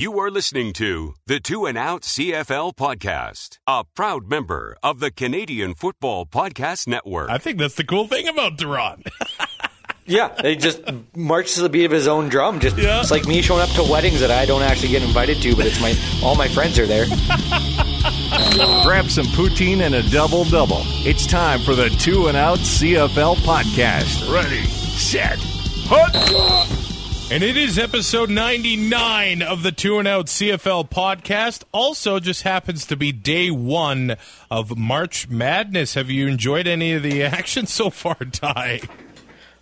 You are listening to the Two and Out CFL podcast, a proud member of the Canadian Football Podcast Network. I think that's the cool thing about Duron. Yeah, he just marches to the beat of his own drum. Just Yeah. it's like me showing up to weddings that I don't actually get invited to, but it's my all my friends are there. Grab some poutine and a double double. It's time for the Two and Out CFL podcast. Ready, set, hut. And it is episode 99 of the Two and Out CFL podcast. Also, just happens to be day one of March Madness. Have you enjoyed any of the action so far, Ty?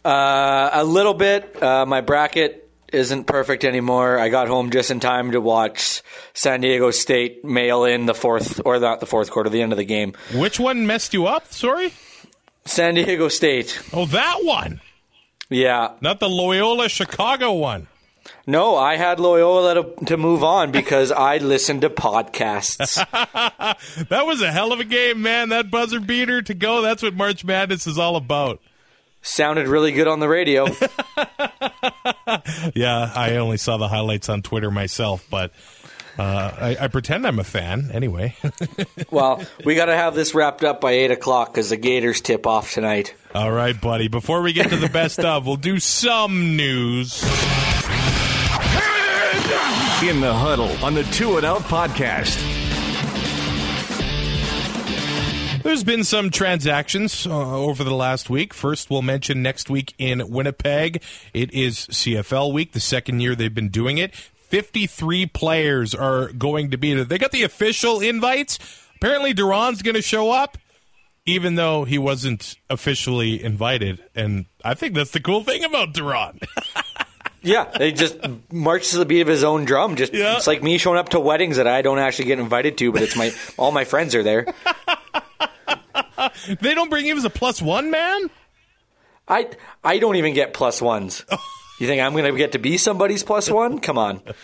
Uh, a little bit. Uh, my bracket isn't perfect anymore. I got home just in time to watch San Diego State mail in the fourth, or not the fourth quarter, the end of the game. Which one messed you up? Sorry? San Diego State. Oh, that one. Yeah. Not the Loyola Chicago one. No, I had Loyola to, to move on because I listened to podcasts. That was a hell of a game, man. That buzzer beater to go. That's what March Madness is all about. Sounded really good on the radio. Yeah, I only saw the highlights on Twitter myself, but uh, I, I pretend I'm a fan anyway. well, we got to have this wrapped up by 8 o'clock because the Gators tip off tonight. All right, buddy. Before we get to the best of, we'll do some news. In the huddle on the Two and Out podcast. There's been some transactions uh, over the last week. First, we'll mention next week in Winnipeg. It is CFL week, the second year they've been doing it. 53 players are going to be there. They got the official invites. Apparently, Duron's going to show up, even though he wasn't officially invited. And I think that's the cool thing about Duron. Yeah, he just marches to the beat of his own drum. Just Yeah. it's like me showing up to weddings that I don't actually get invited to, but it's my all my friends are there. they don't bring him as a plus one man? I I don't even get plus ones. You think I'm going to get to be somebody's plus one? Come on.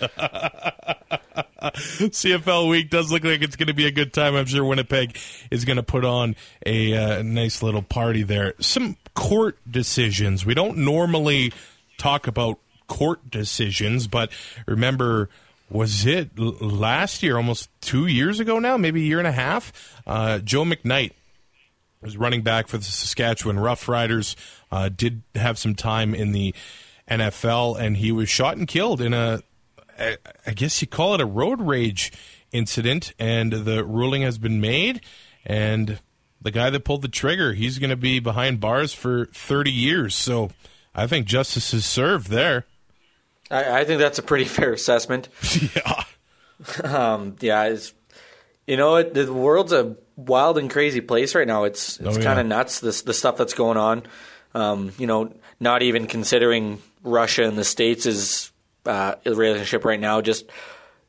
CFL week does look like it's going to be a good time. I'm sure Winnipeg is going to put on a uh, nice little party there. Some court decisions. We don't normally talk about court decisions, but remember, was it last year, almost two years ago now, maybe a year and a half? Uh, Joe McKnight was running back for the Saskatchewan Roughriders. Uh, did have some time in the NFL, and he was shot and killed in a, I I guess you call it a road rage incident. And the ruling has been made, and the guy that pulled the trigger, he's going to be behind bars for 30 years. So I think justice is served there. I, I think that's a pretty fair assessment. yeah. Um, yeah, it's you know it, the world's a wild and crazy place right now. It's it's Oh, yeah. kind of nuts this the stuff that's going on. Um, you know, not even considering Russia and the states is uh, relationship right now. Just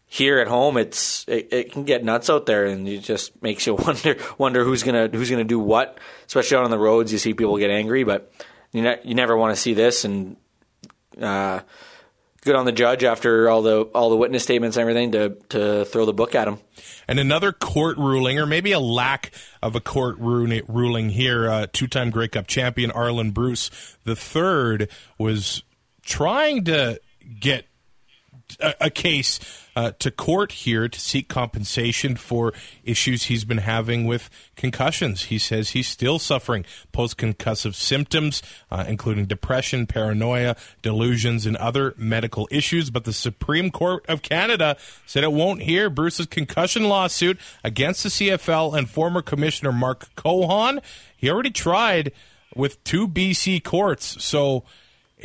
here at home, it's it, it can get nuts out there, and it just makes you wonder wonder who's gonna who's gonna do what. Especially out on the roads, you see people get angry, but you ne- you never want to see this and. Uh, Good on the judge after all the all the witness statements and everything to to throw the book at him. And another court ruling, or maybe a lack of a court ruling here. Uh, two-time Grey Cup champion Arland Bruce the third was trying to get a, a case uh, to court here to seek compensation for issues he's been having with concussions. He says he's still suffering post concussive symptoms, uh, including depression, paranoia, delusions, and other medical issues. But the Supreme Court of Canada said it won't hear Bruce's concussion lawsuit against the CFL and former Commissioner Mark Cohon. He already tried with two BC courts, so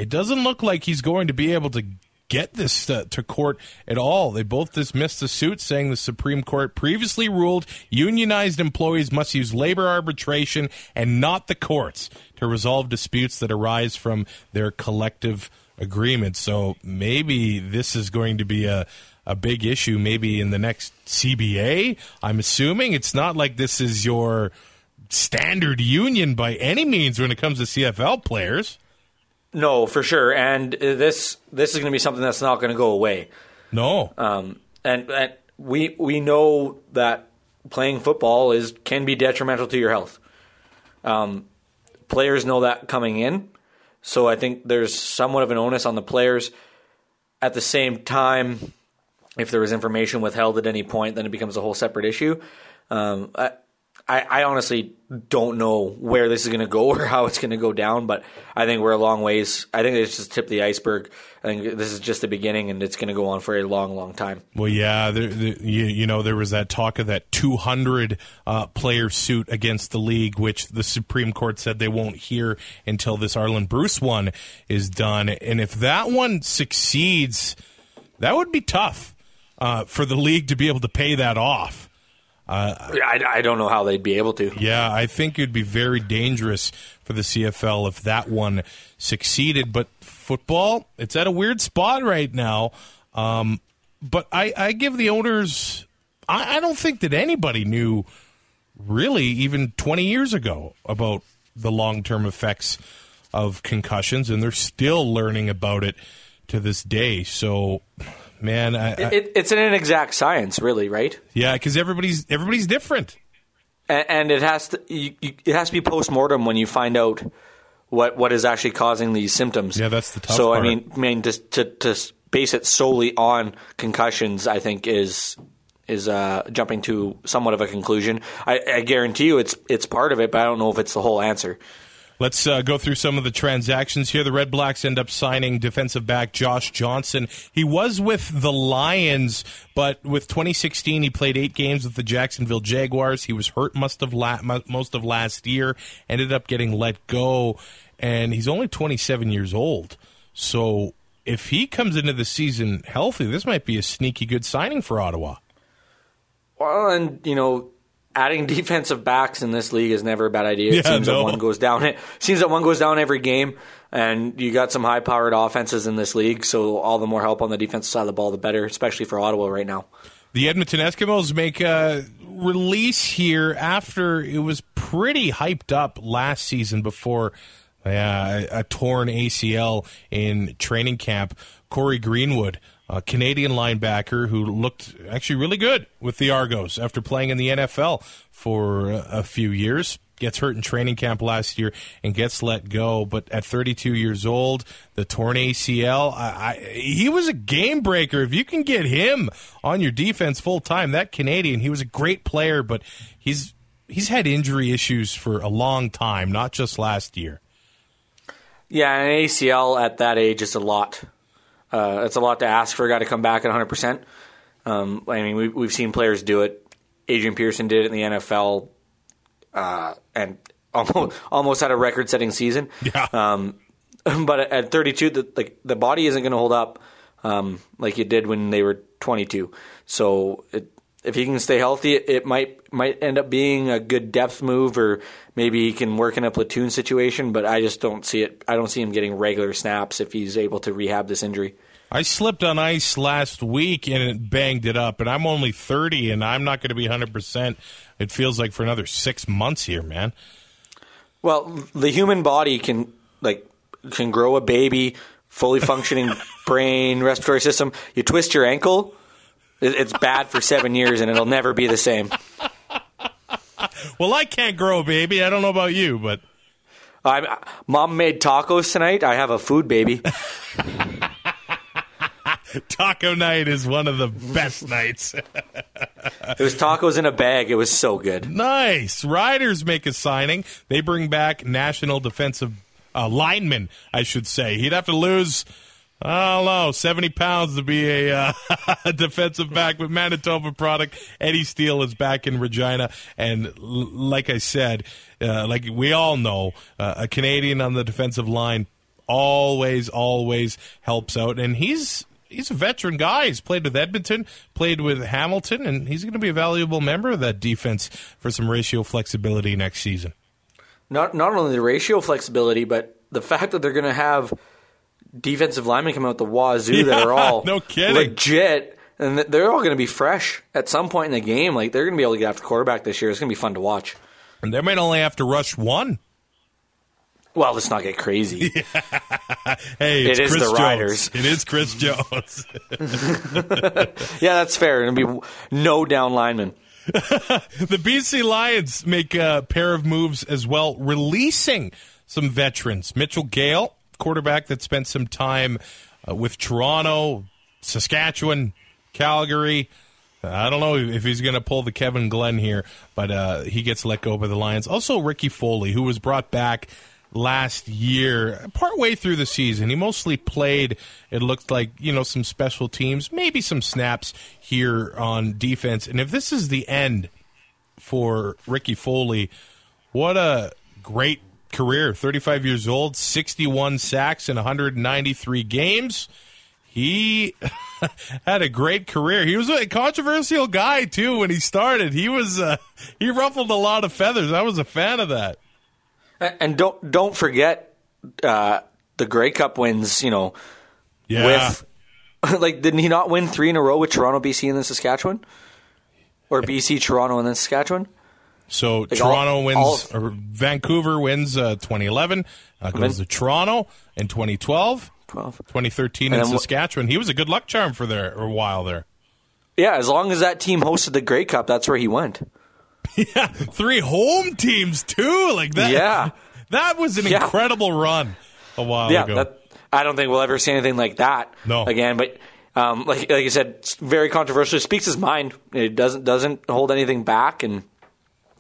it doesn't look like he's going to be able to get this uh, to court at all. They both dismissed the suit, saying the Supreme Court previously ruled unionized employees must use labor arbitration and not the courts to resolve disputes that arise from their collective agreements. So maybe this is going to be a a big issue maybe in the next CBA. I'm assuming it's not like this is your standard union by any means when it comes to CFL players. No, for sure. And this this is going to be something that's not going to go away. No. Um, and, and we we know that playing football is can be detrimental to your health. Um, players know that coming in, so I think there's somewhat of an onus on the players. At the same time, if there was information withheld at any point, then it becomes a whole separate issue. Um, I, I, I honestly don't know where this is going to go or how it's going to go down, but I think we're a long ways. I think it's just tip the iceberg. I think this is just the beginning, and it's going to go on for a long, long time. Well, yeah, there, you, you know there was that talk of that 200 uh, player suit against the league, which the Supreme Court said they won't hear until this Arland Bruce one is done, and if that one succeeds, that would be tough uh, for the league to be able to pay that off. Uh, I, I don't know how they'd be able to. Yeah, I think it'd be very dangerous for the CFL if that one succeeded. But football, it's at a weird spot right now. Um, but I, I, give the owners, I, I don't think that anybody knew really even 20 years ago about the long term effects of concussions, and they're still learning about it to this day. So man. I, I, it, it's an inexact science, really, right? Yeah, because everybody's everybody's different, and, and it has to you, you, it has to be post mortem when you find out what what is actually causing these symptoms. Yeah, that's the tough so part. I mean, I mean, to, to to base it solely on concussions, I think is is uh, jumping to somewhat of a conclusion. I, I guarantee you, it's it's part of it, but I don't know if it's the whole answer. Let's uh, go through some of the transactions here. The Red Blacks end up signing defensive back Josh Johnson. He was with the Lions, but with 2016, he played eight games with the Jacksonville Jaguars. He was hurt most of la- most of last year. Ended up getting let go, and he's only 27 years old. So if he comes into the season healthy, this might be a sneaky good signing for Ottawa. Well, and you know, adding defensive backs in this league is never a bad idea. It yeah, seems no. that one goes down. It seems that one goes down every game, and you got some high powered offenses in this league. So all the more help on the defensive side of the ball, the better, especially for Ottawa right now. The Edmonton Eskimos make a release here after it was pretty hyped up last season before uh, a torn ACL in training camp. Cory Greenwood a Canadian linebacker who looked actually really good with the Argos after playing in the NFL for a few years. Gets hurt in training camp last year and gets let go. But at 32 years old, the torn ACL, I, I, he was a game breaker. If you can get him on your defense full time, that Canadian, he was a great player, but he's he's had injury issues for a long time, not just last year. Yeah, an ACL at that age is a lot. Uh, it's a lot to ask for a guy to come back at 100%. Um, I mean, we, we've seen players do it. Adrian Peterson did it in the NFL uh, and almost, almost had a record setting season. Yeah. Um, but at 32, the, like, the body isn't going to hold up um, like it did when they were 22. So it, if he can stay healthy, it, might might end up being a good depth move, or maybe he can work in a platoon situation. But I just don't see it. I don't see him getting regular snaps if he's able to rehab this injury. I slipped on ice last week and it banged it up, and I'm only 30, and I'm not going to be 100. percent It feels like for another six months here, man. Well, the human body can like can grow a baby, fully functioning brain, respiratory system. You twist your ankle it's bad for seven years, and it'll never be the same. Well, I can't grow, baby. I don't know about you, but I, mom made tacos tonight. I have a food baby. Taco night is one of the best nights. it was tacos in a bag. It was so good. Nice. Riders make a signing. They bring back national defensive uh, lineman, I should say. He'd have to lose I don't know, 70 pounds to be a uh, defensive back with Manitoba product. Eddie Steele is back in Regina. And l- like I said, uh, like we all know, uh, a Canadian on the defensive line always, always helps out. And he's. He's a veteran guy. He's played with Edmonton, played with Hamilton, and he's going to be a valuable member of that defense for some ratio flexibility next season. Not not only the ratio flexibility, but the fact that they're going to have defensive linemen come out the wazoo yeah, that are all no kidding. legit, and they're all going to be fresh at some point in the game. Like they're going to be able to get after quarterback this year. It's going to be fun to watch. And they might only have to rush one. Well, let's not get crazy. hey, it is Chris the Jones. Riders. It is Chris Jones. yeah, that's fair. It'll be no down linemen. the BC Lions make a pair of moves as well, releasing some veterans. Mitchell Gale, quarterback that spent some time uh, with Toronto, Saskatchewan, Calgary. I don't know if he's going to pull the Kevin Glenn here, but uh, he gets let go by the Lions. Also, Ricky Foley, who was brought back last year, partway through the season. He mostly played, it looked like, you know, some special teams, maybe some snaps here on defense. And if this is the end for Ricky Foley, what a great career. 35 years old, 61 sacks in 193 games. He had a great career. He was a controversial guy too when he started. He was uh, he ruffled a lot of feathers. I was a fan of that. And don't don't forget uh, the Grey Cup wins. You know, Yeah. with like didn't he not win three in a row with Toronto, BC, and then Saskatchewan, or BC, Toronto, and then Saskatchewan? So all- Toronto wins, all- or Vancouver wins uh, 2011, uh, goes to Toronto in 2012, 12. 2013 And in Saskatchewan. He was a good luck charm for there a while there. Yeah, as long as that team hosted the Grey Cup, that's where he went. Yeah, three home teams too, like that. Yeah. that was an Yeah. incredible run a while Yeah, ago. that, I don't think we'll ever see anything like that No. again. But um, like like you said, it's very controversial. It speaks his mind. It doesn't doesn't hold anything back, and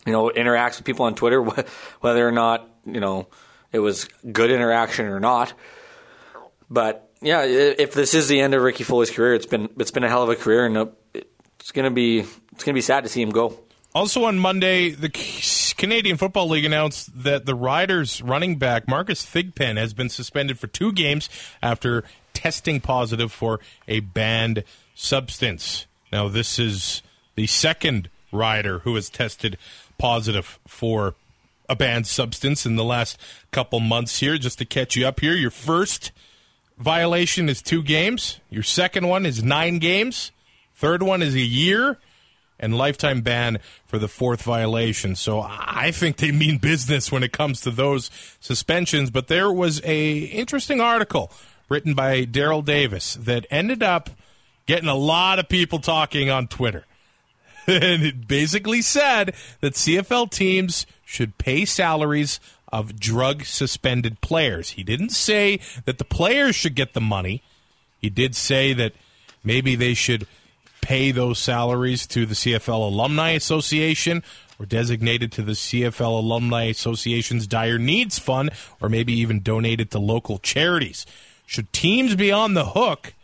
you know interacts with people on Twitter, whether or not you know it was good interaction or not. But yeah, if this is the end of Ricky Foley's career, it's been it's been a hell of a career, and uh, it's gonna be it's gonna be sad to see him go. Also on Monday, the Canadian Football League announced that the Riders running back Marcus Thigpen has been suspended for two games after testing positive for a banned substance. Now, this is the second rider who has tested positive for a banned substance in the last couple months here. Just to catch you up here, your first violation is two games. Your second one is nine games. Third one is a year and lifetime ban for the fourth violation. So I think they mean business when it comes to those suspensions. But there was a interesting article written by Daryl Davis that ended up getting a lot of people talking on Twitter. And it basically said that CFL teams should pay salaries of drug suspended players. He didn't say that the players should get the money. He did say that maybe they should pay those salaries to the CFL Alumni Association or designated to the CFL Alumni Association's Dire Needs Fund or maybe even donated to local charities. Should teams be on the hook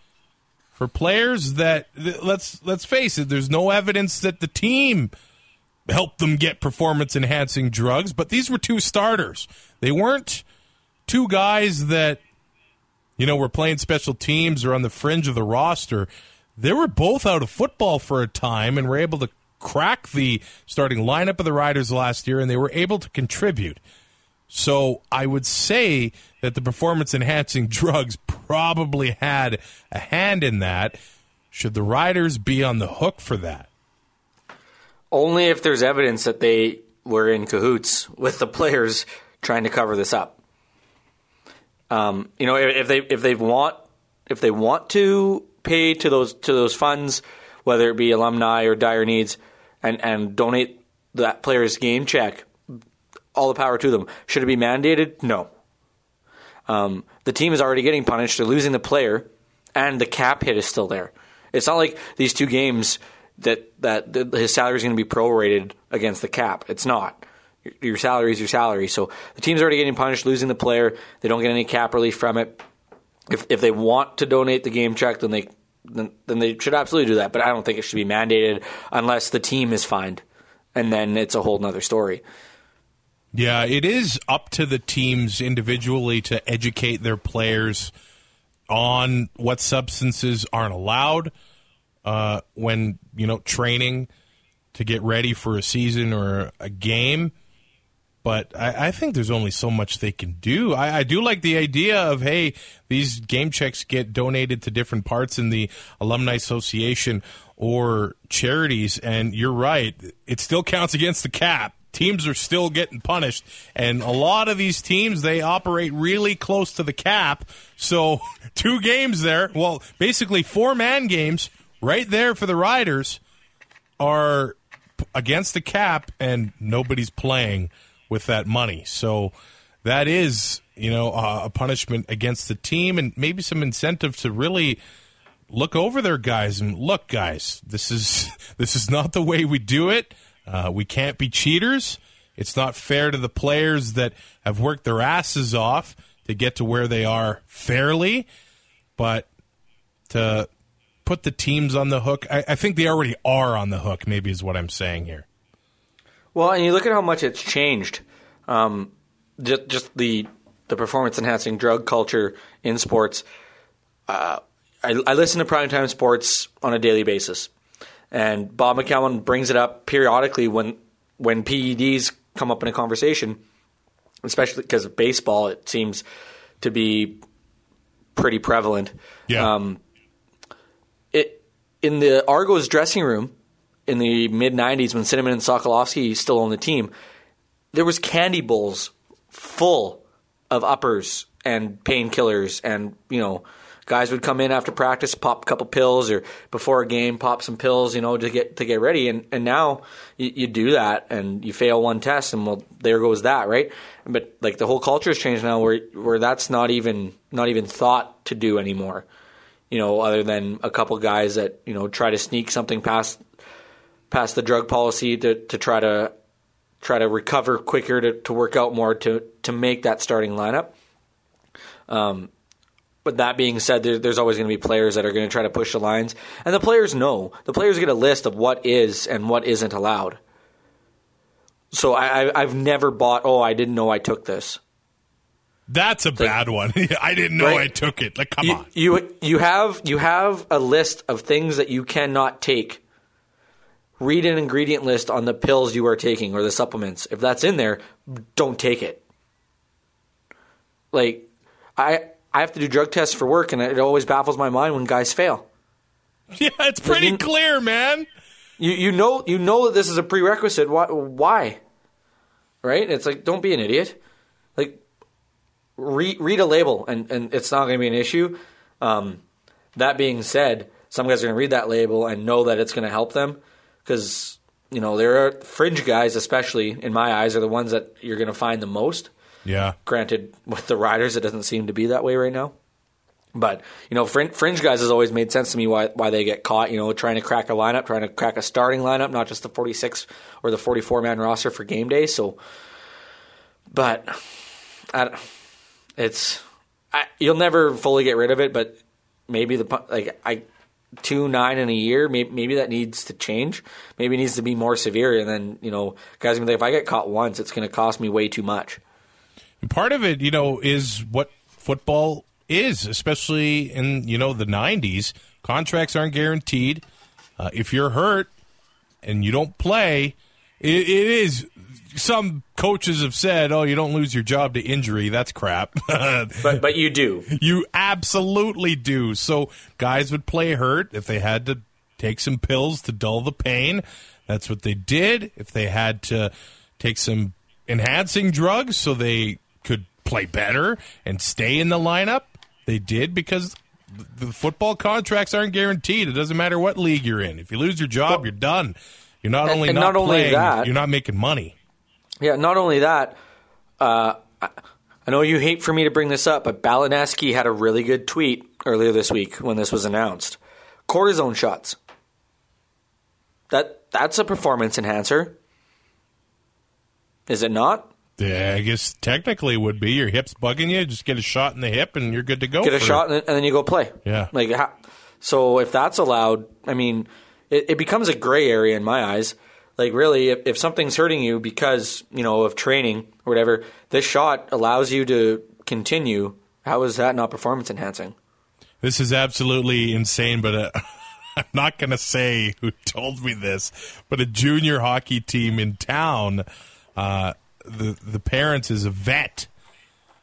for players that let's let's face it there's no evidence that the team helped them get performance enhancing drugs but these were two starters. They weren't two guys that you know were playing special teams or on the fringe of the roster. They were both out of football for a time and were able to crack the starting lineup of the riders last year and they were able to contribute so I would say that the performance enhancing drugs probably had a hand in that. Should the riders be on the hook for that? Only if there's evidence that they were in cahoots with the players trying to cover this up. Um, you know, if they if they want if they want to pay to those to those funds, whether it be alumni or dire needs, and and donate that player's game check, all the power to them. Should it be mandated? No. Um, the team is already getting punished. They're losing the player, and the cap hit is still there. It's not like these two games that that, that his salary is going to be prorated against the cap. It's not. Your, salary is your salary. So the team's already getting punished, losing the player. They don't get any cap relief from it. If if they want to donate the game check, then they then, then they should absolutely do that. But I don't think it should be mandated unless the team is fined, and then it's a whole other story. Yeah, it is up to the teams individually to educate their players on what substances aren't allowed uh, when you know training to get ready for a season or a game. But I, I think there's only so much they can do. I, I do like the idea of hey, these game checks get donated to different parts in the alumni association or charities, and you're right, it still counts against the cap teams are still getting punished. And a lot of these teams they operate really close to the cap. So two games there. Well basically four man games right there for the riders are against the cap and nobody's playing with that money. So that is you know a punishment against the team and maybe some incentive to really look over their guys and look, guys, this is this is not the way we do it. Uh, we can't be cheaters. It's not fair to the players that have worked their asses off to get to where they are fairly, but to put the teams on the hook, I, I think they already are on the hook. Maybe is what I'm saying here. Well, and you look at how much it's changed. Um, just, just the the performance enhancing drug culture in sports. Uh, I, I, listen to primetime sports on a daily basis, and Bob McCown brings it up periodically when when PEDs come up in a conversation, especially because of baseball. It seems to be pretty prevalent. Yeah. Um, it in the Argos dressing room in the mid '90s when Cynamon and Sokolowski still owned the team, there was candy bowls full of uppers and painkillers, and you know, guys would come in after practice, pop a couple pills, or before a game, pop some pills, you know, to get to get ready. And and now you, you do that, and you fail one test, and well, there goes that, right? But like the whole culture has changed now, where where that's not even not even thought to do anymore. You know, other than a couple guys that you know try to sneak something past past the drug policy to to try to try to recover quicker to, to work out more to to make that starting lineup. Um, but that being said, there, there's always going to be players that are going to try to push the lines, and the players know. The players get a list of what is and what isn't allowed. So I, have never bought. Oh, I didn't know I took this. That's a like, bad one. I didn't know right? I took it. Like, come you, on. You you have you have a list of things that you cannot take read an ingredient list on the pills you are taking or the supplements. If that's in there, don't take it. Like I I have to do drug tests for work and it always baffles my mind when guys fail. Yeah, it's pretty you, clear, man. You you know you know that this is a prerequisite. Why why? Right? It's like don't be an idiot. Like read read a label and and it's not going to be an issue. Um, that being said, some guys are going to read that label and know that it's going to help them because you know there are fringe guys, especially in my eyes, are the ones that you're going to find the most. Yeah. Granted, with the riders, it doesn't seem to be that way right now. But you know, fringe, fringe guys has always made sense to me why why they get caught. You know, trying to crack a lineup, trying to crack a starting lineup, not just the 46 or the 44 man roster for game day. So, but I, it's I, you'll never fully get rid of it. But maybe the like I two nine in a year, maybe, maybe that needs to change. Maybe it needs to be more severe. And then you know, guys, if I get caught once, it's going to cost me way too much. And part of it, you know, is what football is, especially in you know the '90s. Contracts aren't guaranteed. Uh, if you're hurt and you don't play, it, it is some coaches have said, "Oh, you don't lose your job to injury." That's crap. but but you do. You absolutely do. So guys would play hurt if they had to take some pills to dull the pain. That's what they did. If they had to take some enhancing drugs so they play better and stay in the lineup, they did because the football contracts aren't guaranteed. It doesn't matter what league you're in. If you lose your job, you're done. You're not only and not, not playing, only that, you're not making money. Yeah, not only that, uh, I know you hate for me to bring this up, but Balaneski had a really good tweet earlier this week when this was announced. Cortisone shots. That that's a performance enhancer. Is it not? Yeah, I guess technically would be your hip's bugging you. Just get a shot in the hip and you're good to go. Get a shot and then you go play. Yeah. Like so, if that's allowed, I mean, it, it becomes a gray area in my eyes like really if, if something's hurting you because you know of training or whatever this shot allows you to continue how is that not performance enhancing this is absolutely insane but uh, i'm not going to say who told me this but a junior hockey team in town uh, the the parents is a vet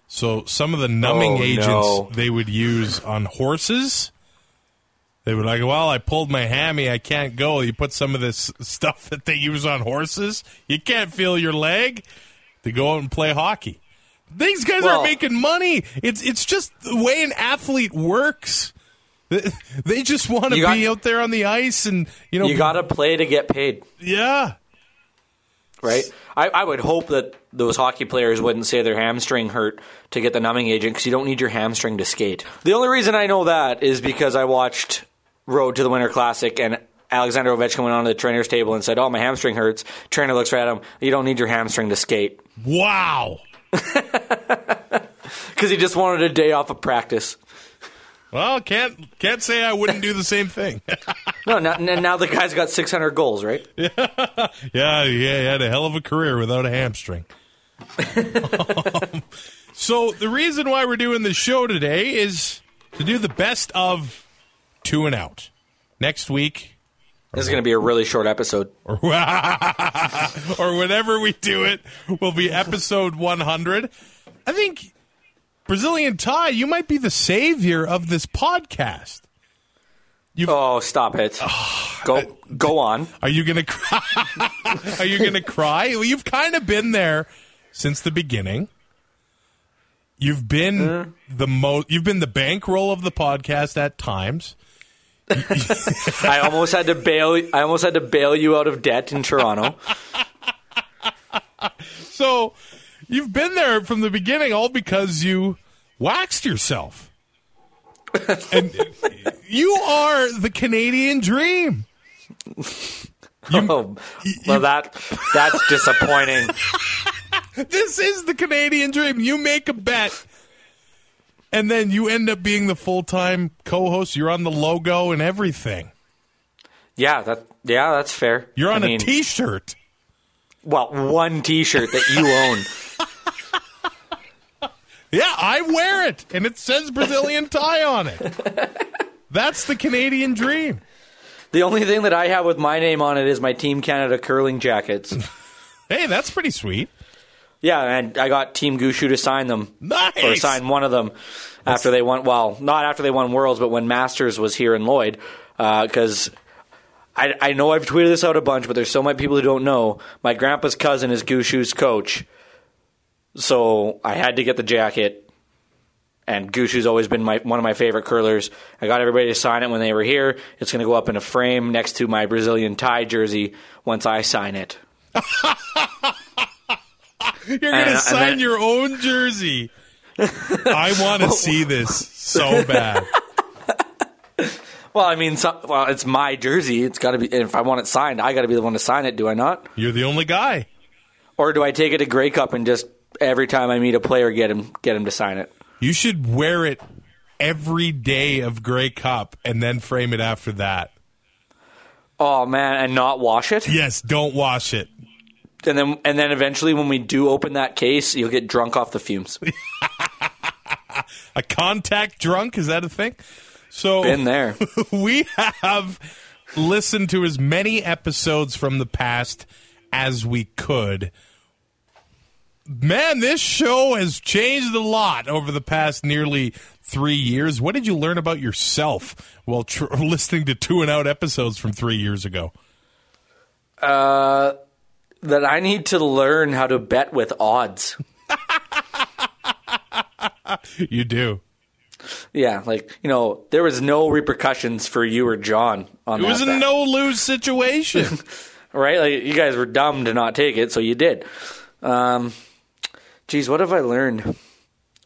so some of the numbing oh, agents no. they would use on horses they were like, "Well, I pulled my hammy. I can't go." You put some of this stuff that they use on horses. You can't feel your leg. To go out and play hockey. These guys well, are making money. It's it's just the way an athlete works. They just want to be out there on the ice, and you know, you got to play to get paid. Yeah, right. I, I would hope that those hockey players wouldn't say their hamstring hurt to get the numbing agent because you don't need your hamstring to skate. The only reason I know that is because I watched road to the Winter Classic, and Alexander Ovechkin went onto the trainer's table and said, "Oh, my hamstring hurts." Trainer looks right at him. You don't need your hamstring to skate Wow. because he just wanted a day off of practice. Well, can't can't say I wouldn't do the same thing. No, now, now the guy's got 600 goals, right? yeah, yeah, he had a hell of a career without a hamstring. so the reason why we're doing this show today is to do the best of two and out. Next week, This is going to be a really short episode. or, or whenever we do it, will be episode 100. I think Brazilian Ty, you might be the savior of this podcast. you Oh, stop it! Ah, go, go on. Are you gonna cry? Are you gonna cry? Well, you've kind of been there since the beginning. You've been uh. the most. You've been the bankroll of the podcast at times. I almost had to bail. I almost had to bail you out of debt in Toronto. So you've been there from the beginning, all because you waxed yourself. and you are the Canadian dream. oh, well, that that's disappointing. This is the Canadian dream. You make a bet, and then you end up being the full time co host. You're on the logo and everything. Yeah, that yeah, that's fair. You're on I a mean, t shirt. well, one T-shirt that you own. Yeah, I wear it, and it says Brazilian Ty on it. That's the Canadian dream. The only thing that I have with my name on it is my Team Canada curling jackets. Hey, that's pretty sweet. yeah, and I got Team Gushue to sign them Nice. or sign one of them after they won. Well, not after they won Worlds, but when Masters was here in Lloyd, uh, because. I, I know I've tweeted this out a bunch, but there's so many people who don't know. My grandpa's cousin is Gushue's coach, so I had to get the jacket. And Gushue's always been my one of my favorite curlers. I got everybody to sign it when they were here. It's going to go up in a frame next to my Brazilian Ty jersey once I sign it. You're going to sign then- your own jersey. I want to see this so bad. Well, I mean, so, well, it's my jersey. It's got to be. If I want it signed, I got to be the one to sign it. Do I not? You're the only guy. Or do I take it to Grey Cup and just every time I meet a player, get him get him to sign it? You should wear it every day of Grey Cup and then frame it after that. Oh man, and not wash it. Yes, don't wash it. And then and then eventually, when we do open that case, you'll get drunk off the fumes. A contact drunk, is that a thing? So Been there. we have listened to as many episodes from the past as we could. Man, this show has changed a lot over the past nearly three years. What did you learn about yourself while tr- listening to two and out episodes from three years ago? Uh, that I need to learn how to bet with odds. You do. Yeah, like you know, there was no repercussions for you or John on It was a no lose situation. right? Like you guys were dumb to not take it, so you did. Um, geez, what have I learned?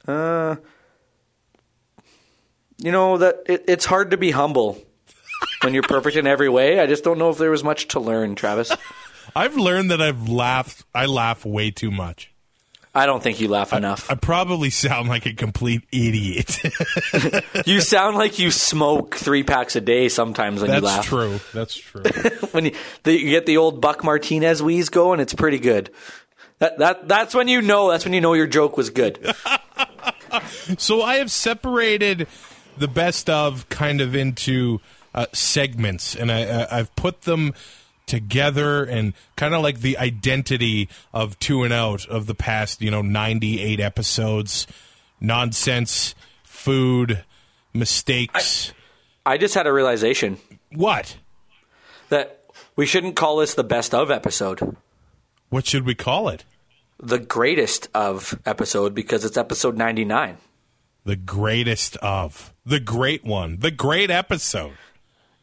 Uh, you know that it, it's hard to be humble when you're perfect in every way. I just don't know if there was much to learn, Travis. I've learned that I've laughed. I laugh way too much. I don't think you laugh enough. I probably sound like a complete idiot. You sound like you smoke three packs a day sometimes when you laugh. That's true. That's true. When you, the, you get the old Buck Martinez wheeze going, it's pretty good. That that that's when you know. That's when you know your joke was good. so I have separated the best of kind of into uh, segments, and I, uh, I've put them together and kind of like the identity of two and out of the past, you know, 98 episodes. Nonsense, food, mistakes. I just had a realization. what? that we shouldn't call this the best of episode, What should we call it? the greatest of episode because it's episode 99. The greatest of. The great one. The great episode.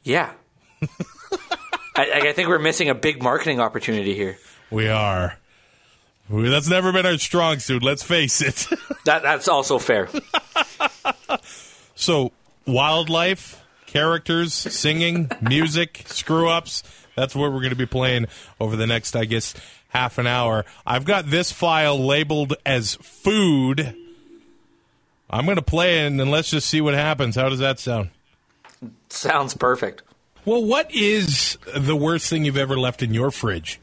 Yeah. I, I think we're missing a big marketing opportunity here. We are. That's never been our strong suit, let's face it. That that's also fair. so, wildlife, characters, singing, music, screw ups. That's what we're going to be playing over the next, I guess, half an hour. I've got this file labeled as food. I'm going to play it and let's just see what happens. How does that sound? Sounds perfect. Well, what is the worst thing you've ever left in your fridge?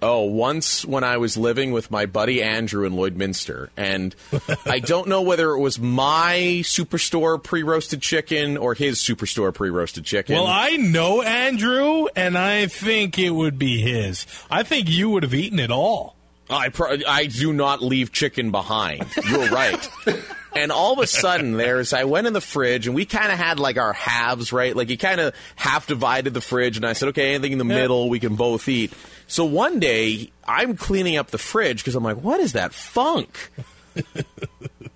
Oh, once when I was living with my buddy Andrew in Lloydminster, and I don't know whether it was my Superstore pre roasted chicken or his Superstore pre roasted chicken. Well, I know Andrew, and I think it would be his. I think you would have eaten it all. I pro- I do not leave chicken behind. You're right. and all of a sudden, there's I went in the fridge and we kind of had like our halves, right? Like you kind of half divided the fridge, and I said, okay, anything in the middle we can both eat. So one day I'm cleaning up the fridge because I'm like, what is that funk?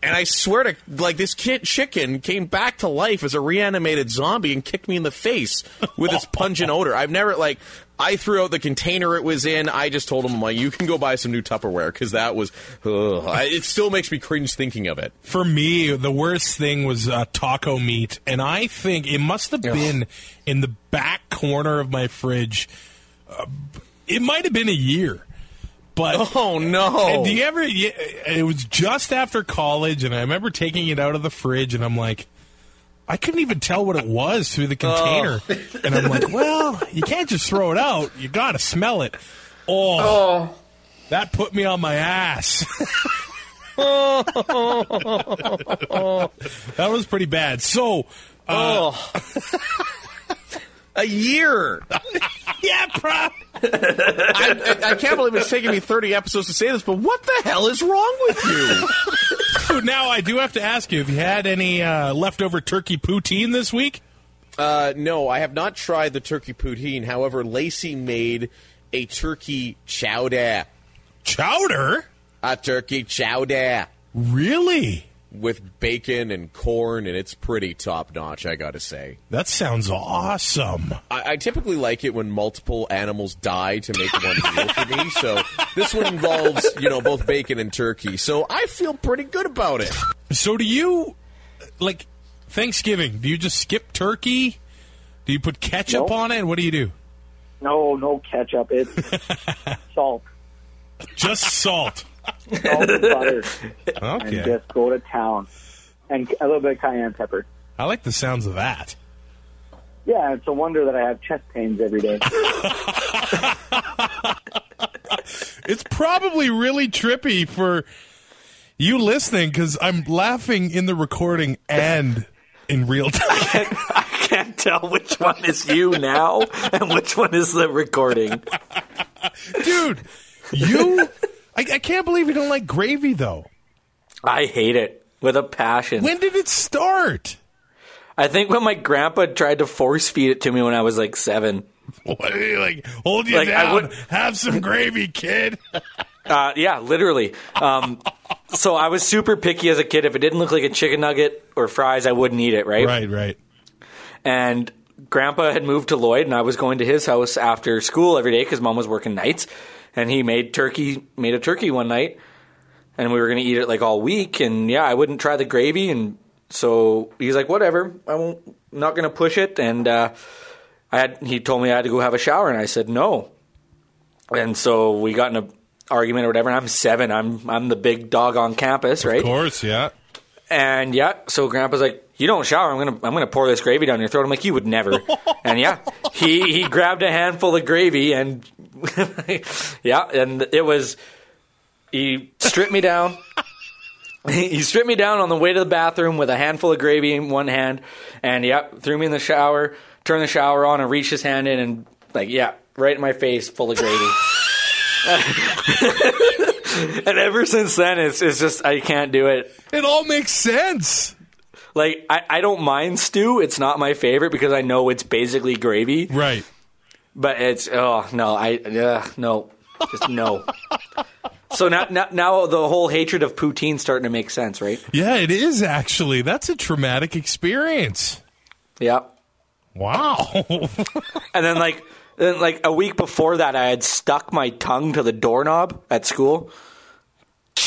and I swear to like this kid chicken came back to life as a reanimated zombie and kicked me in the face with its pungent odor. I've never like I threw out the container it was in. I just told him, I'm like, you can go buy some new Tupperware because that was. Ugh. I, it still makes me cringe thinking of it. For me, the worst thing was uh, taco meat, and I think it must have been in the back corner of my fridge. Uh, it might have been a year. But oh no! do you ever? It was just after college, and I remember taking it out of the fridge, and I'm like, I couldn't even tell what it was through the container, oh. and I'm like, well, you can't just throw it out; you got to smell it. Oh, oh, that put me on my ass. that was pretty bad. So, uh, oh. a year. Yeah, bro. I, I, can't believe it's taken me 30 episodes to say this, but what the hell is wrong with you? now, I do have to ask you, have you had any uh, leftover turkey poutine this week? Uh, no, I have not tried the turkey poutine. However, Lacey made a turkey chowder. Chowder? A turkey chowder. Really? With bacon and corn, and it's pretty top notch. I got to say. That sounds awesome. I, I, typically like it when multiple animals die to make one meal for me. So this one involves, you know, both bacon and turkey. So I feel pretty good about it. So do you like Thanksgiving? Do you just skip turkey? Do you put ketchup nope. on it? What do you do? No, no ketchup. It's salt. Just salt salt and butter, okay. and just go to town, and a little bit of cayenne pepper. I like the sounds of that. Yeah, it's a wonder that I have chest pains every day. it's probably really trippy for you listening because I'm laughing in the recording and in real time. I can't, I can't tell which one is you now and which one is the recording. Dude, you I, I can't believe you don't like gravy, though. I hate it with a passion. When did it start? I think when my grandpa tried to force feed it to me when I was like seven. What, like hold you like, down, would, have some gravy, kid. uh, yeah, literally. Um, so I was super picky as a kid. If it didn't look like a chicken nugget or fries, I wouldn't eat it. Right, right, right. And Grandpa had moved to Lloyd, and I was going to his house after school every day because Mom was working nights and he made turkey made a turkey one night. And we were going to eat it like all week. And yeah i wouldn't try the gravy. And so he's like whatever. I won't I'm not going to push it. And uh, i had he told me i had to go have a shower. And i said no. And so we got in an argument or whatever. And i'm seven. I'm i'm the big dog on campus right? of course yeah. And yeah so grandpa's like you don't shower i'm gonna i'm gonna pour this gravy down your throat i'm like you would never and yeah he he grabbed a handful of gravy and yeah, and it was he stripped me down. he stripped me down on the way to the bathroom with a handful of gravy in one hand, and yep, threw me in the shower, turned the shower on, and reached his hand in, and like, yeah, right in my face, full of gravy. and ever since then, it's it's just I can't do it. It all makes sense. Like I, I don't mind stew; it's not my favorite because I know it's basically gravy. Right. But it's oh no, I uh, no, just no. so now, now, now the whole hatred of poutine starting to make sense, right? Yeah, it is actually. That's a traumatic experience. Yeah. Wow. and then like then like a week before that, I had stuck my tongue to the doorknob at school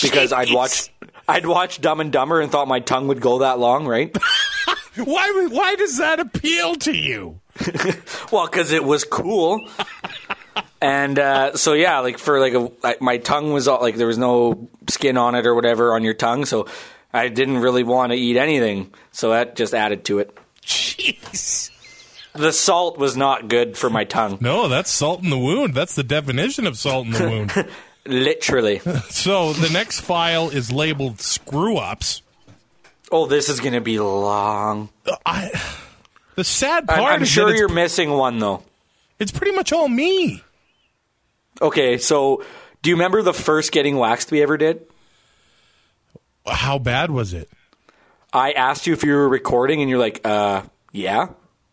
because Jeez. I'd watched I'd watched Dumb and Dumber and thought my tongue would go that long, right? Why? Why does that appeal to you? well, because it was cool. and uh, so yeah, like for like a, like my tongue was all like there was no skin on it or whatever on your tongue, so I didn't really want to eat anything. So that just added to it. Jeez. The salt was not good for my tongue. No, that's salt in the wound. That's the definition of salt in the wound. Literally. so the next file is labeled screw ups. Oh, this is going to be long. I, the sad part I'm is sure you're missing one though. it's pretty much all me. Okay, so do you remember the first getting waxed we ever did? How bad was it? I asked you if you were recording, and you're like, "Uh, yeah."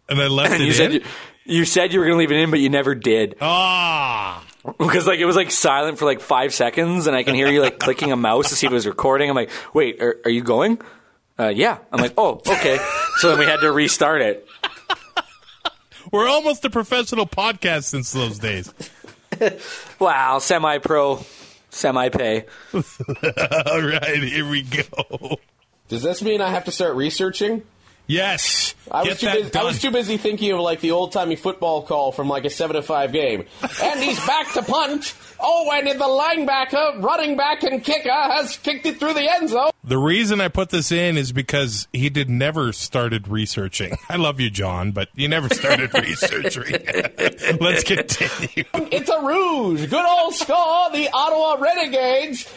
And I left And it you in. said you, you said you were going to leave it in, but you never did ah, because like it was like silent for like five seconds, and I can hear you like clicking a mouse to see if it was recording. I'm like, "Wait, are, are you going?" Uh, yeah. I'm like, "Oh, okay." so then we had to restart it. we're almost a professional podcast since those days. Wow, semi-pro, semi-pay. all right, here we go. Does this mean I have to start researching? Yes, I was, too busy, I was too busy thinking of like the old timey football call from like a seven to five game. and he's back to punt. Oh, and the linebacker, running back, and kicker has kicked it through the end zone. The reason I put this in is because he did never started researching. I love you, John, but you never started researching. Let's continue. It's a rouge. Good old score. The Ottawa Renegades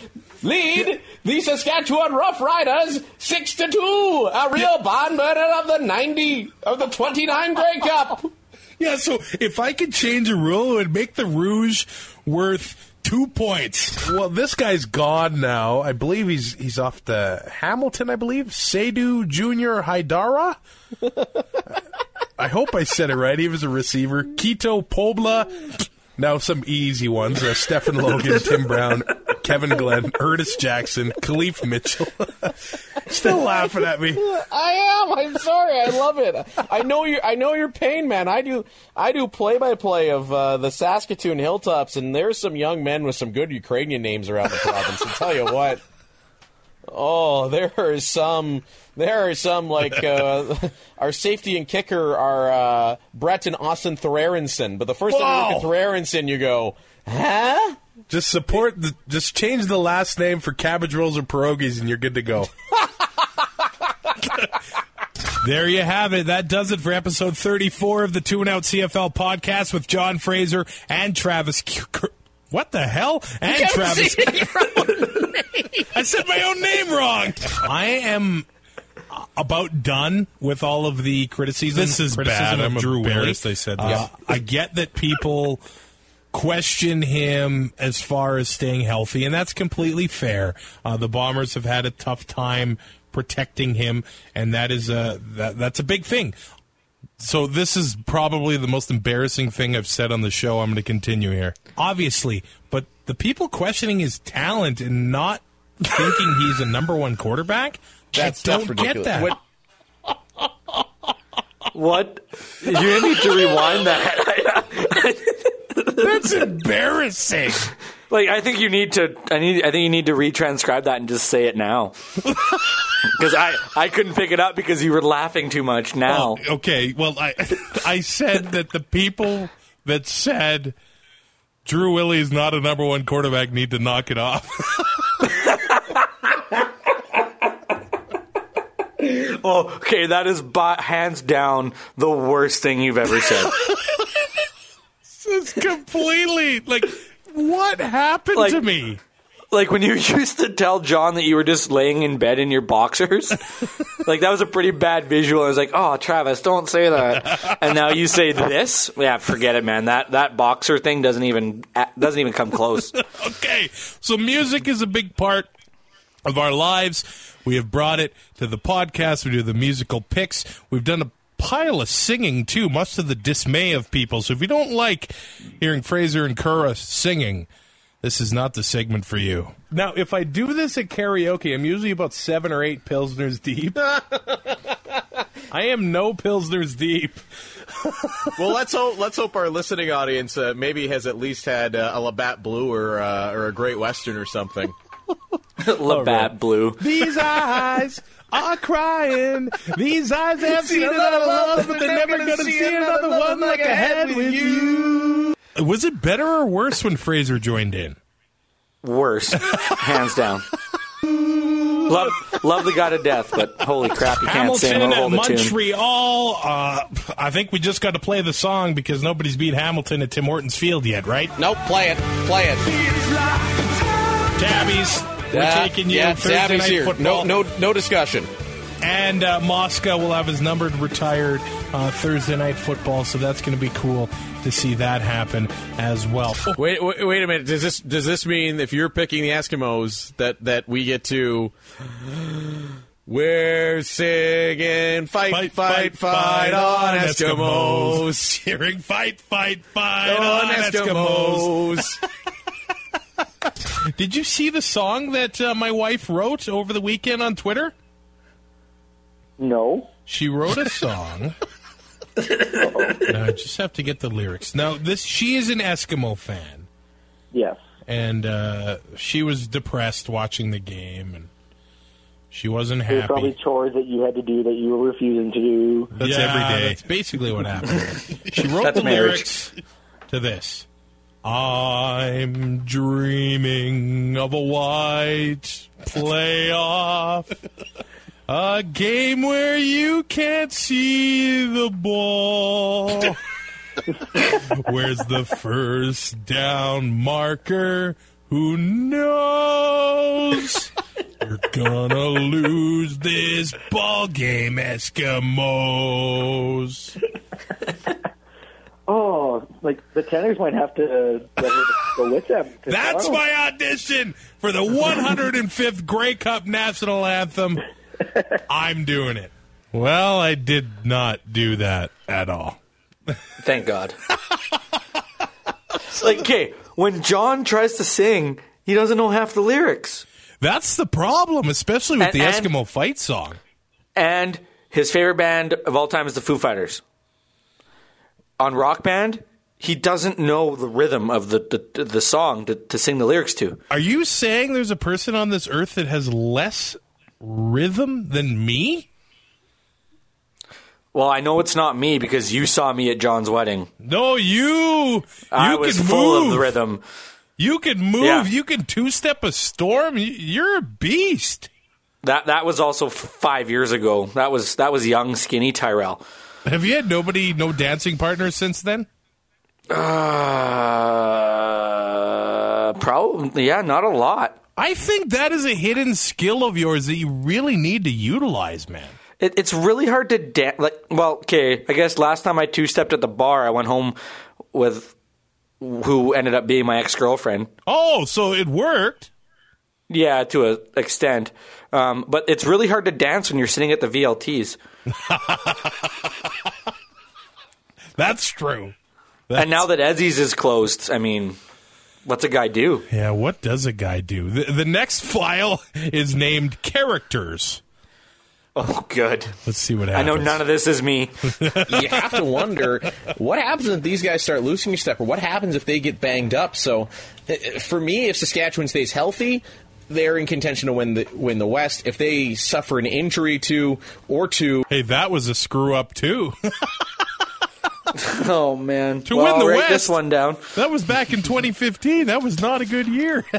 lead the Saskatchewan Rough Riders six to two. A real barn burner of the ninety of the twenty nine Grey Cup. Yeah, so if I could change a rule, it would make the Rouge worth two points. Well, this guy's gone now. I believe he's he's off to Hamilton. I believe Seydou Junior Haidara. I hope I said it right. He was a receiver. Kito Poblah. Now some easy ones: uh, Stephen Logan, Tim Brown, Kevin Glenn, Ernest Jackson, Khalif Mitchell. Still laughing at me. I am. I'm sorry. I love it. I know your. I know your pain, man. I do. I do play by play of uh, the Saskatoon Hilltops, and there's some young men with some good Ukrainian names around the province. I'll tell you what. Oh, there are some. There are some like uh, our safety and kicker are uh, Brett and Austin Therarenson. But the first time you look at Therarenson, you go, huh? Just support. The, just change the last name for cabbage rolls or pierogies, and you're good to go. There you have it. That does it for episode 34 of the Two and Out CFL podcast with John Fraser and Travis. Cur- what the hell? And Travis. I said my own name wrong. I am about done with all of the criticism. This is criticism bad. of I'm Drew embarrassed Willy. I said Uh, this. I get that people question him as far as staying healthy, and that's completely fair. Uh, the Bombers have had a tough time protecting him, and that is a that, that's a big thing. So this is probably the most embarrassing thing I've said on the show. I'm going to continue here, obviously, but the people questioning his talent and not thinking he's a number one quarterback. That's I don't get that. What- What? You need to rewind that. That's embarrassing. Like, I think you need to. I need. I think you need to retranscribe that and just say it now. Because I, I couldn't pick it up because you were laughing too much. Now, Oh, okay. Well, I I said that the people that said Drew Willy is not a number one quarterback need to knock it off. oh, okay, that is by, hands down the worst thing you've ever said. it's completely like what happened Like- to me? like when you used to tell John that you were just laying in bed in your boxers. like that was a pretty bad visual. I was like, "Oh, Travis, don't say that." And now you say this? Yeah, forget it, man. That that boxer thing doesn't even doesn't even come close. Okay, so music is a big part of our lives. We have brought it to the podcast. We do the musical picks. We've done a pile of singing too, much to the dismay of people. So if you don't like hearing Fraser and Kura singing, this is not the segment for you. Now, if I do this at karaoke, I'm usually about seven or eight pilsners deep. I am no pilsners deep. well, let's hope let's hope our listening audience uh, maybe has at least had uh, a Labatt Blue or uh, or a Great Western or something. Labatt Blue. These eyes are crying. These eyes have seen another love, but they're never going to see another one like I had with you. Was it better or worse when Fraser joined in? Worse, hands down. love, love the guy to death, but holy crap, you can't sing Hamilton or at hold a tune. Montreal. Uh, I think we just got to play the song because nobody's beat Hamilton at Tim Hortons Field yet, right? Nope, play it. Play it. Tabbies, we're taking you yeah, Thursday Savvy's night here. football. No, no, no discussion. And uh, Mosca will have his numbered retired uh, Thursday night football, so that's going to be cool to see that happen as well. Wait, wait, wait a minute. Does this does this mean if you're picking the Eskimos that that we get to? We're singing fight, fight, fight, on Eskimos. Hearing fight, fight, fight On on Eskimos. Eskimos. Did you see the song that uh, my wife wrote over the weekend on Twitter? No. She wrote a song. now, I just have to get the lyrics. Now, this she is an Eskimo fan, Yes. and uh, she was depressed watching the game, and she wasn't There's happy. probably chores that you had to do that you were refusing to do. That's Yeah, every day. that's- That's basically what happened. she wrote That's the marriage. lyrics to this. I'm dreaming of a white playoff. A game where you can't see the ball. Where's the first down marker? Who knows? You're gonna lose this ball game, Eskimos. Oh, like the tenors might have to uh, get go with them. to That's Toronto. my audition for the 105th Grey Cup national anthem. I'm doing it. Well, I did not do that at all. Thank God. like, okay, when John tries to sing, he doesn't know half the lyrics. That's the problem, especially with And- the and- Eskimo fight song. And his favorite band of all time is the Foo Fighters. On Rock Band, he doesn't know the rhythm of the the, the song to, to sing the lyrics to. Are you saying there's a person on this earth that has less rhythm than me? Well, I know it's not me because you saw me at John's wedding. No, you. You I was can full move. of the rhythm. You can move. Yeah. You can two step a storm. You- You're a beast. That that was also five years ago. That was that was young, skinny Tyrell. Have you had nobody, no dancing partners since then? Uh, probably yeah, not a lot. I think that is a hidden skill of yours that you really need to utilize, man. It, it's really hard to dance. Like, well, okay, I guess last time I two stepped at the bar, I went home with who ended up being my ex girlfriend. Oh, so it worked. Yeah, to an extent. Um, but it's really hard to dance when you're sitting at the VLTs. That's true. and now that Ezzy's is closed, I mean, what's a guy do? Yeah, what does a guy do? The, the next file is named characters. Oh, good. Let's see what happens. I know none of this is me. you have to wonder what happens if these guys start losing a step, or what happens if they get banged up. So, uh, for me, if Saskatchewan stays healthy, they're in contention to win the win the West. If they suffer an injury to or two, Hey, that was a screw up too. Oh man! To well, win the I'll West. this one down. that was back in 2015. That was not a good year.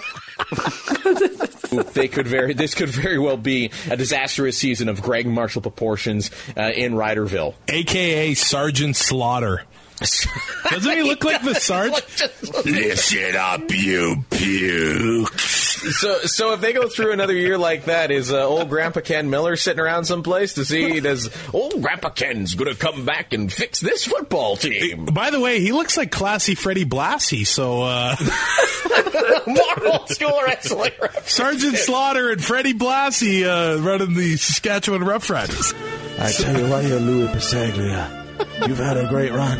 they could very this could very well be a disastrous season of Greg Marshall proportions uh, in Riderville. AKA Sergeant Slaughter. Doesn't he look like the Sarge? Listen up, you puke. So, so if they go through another year like that, is uh, old Grandpa Ken Miller sitting around someplace to see does old Grandpa Ken's going to come back and fix this football team? By the way, he looks like classy Freddie Blassie, so uh, More old school wrestling. Sergeant Slaughter and Freddie Blassie uh, running the Saskatchewan Roughriders. I tell you what, you Lui Passaglia, you've had a great run,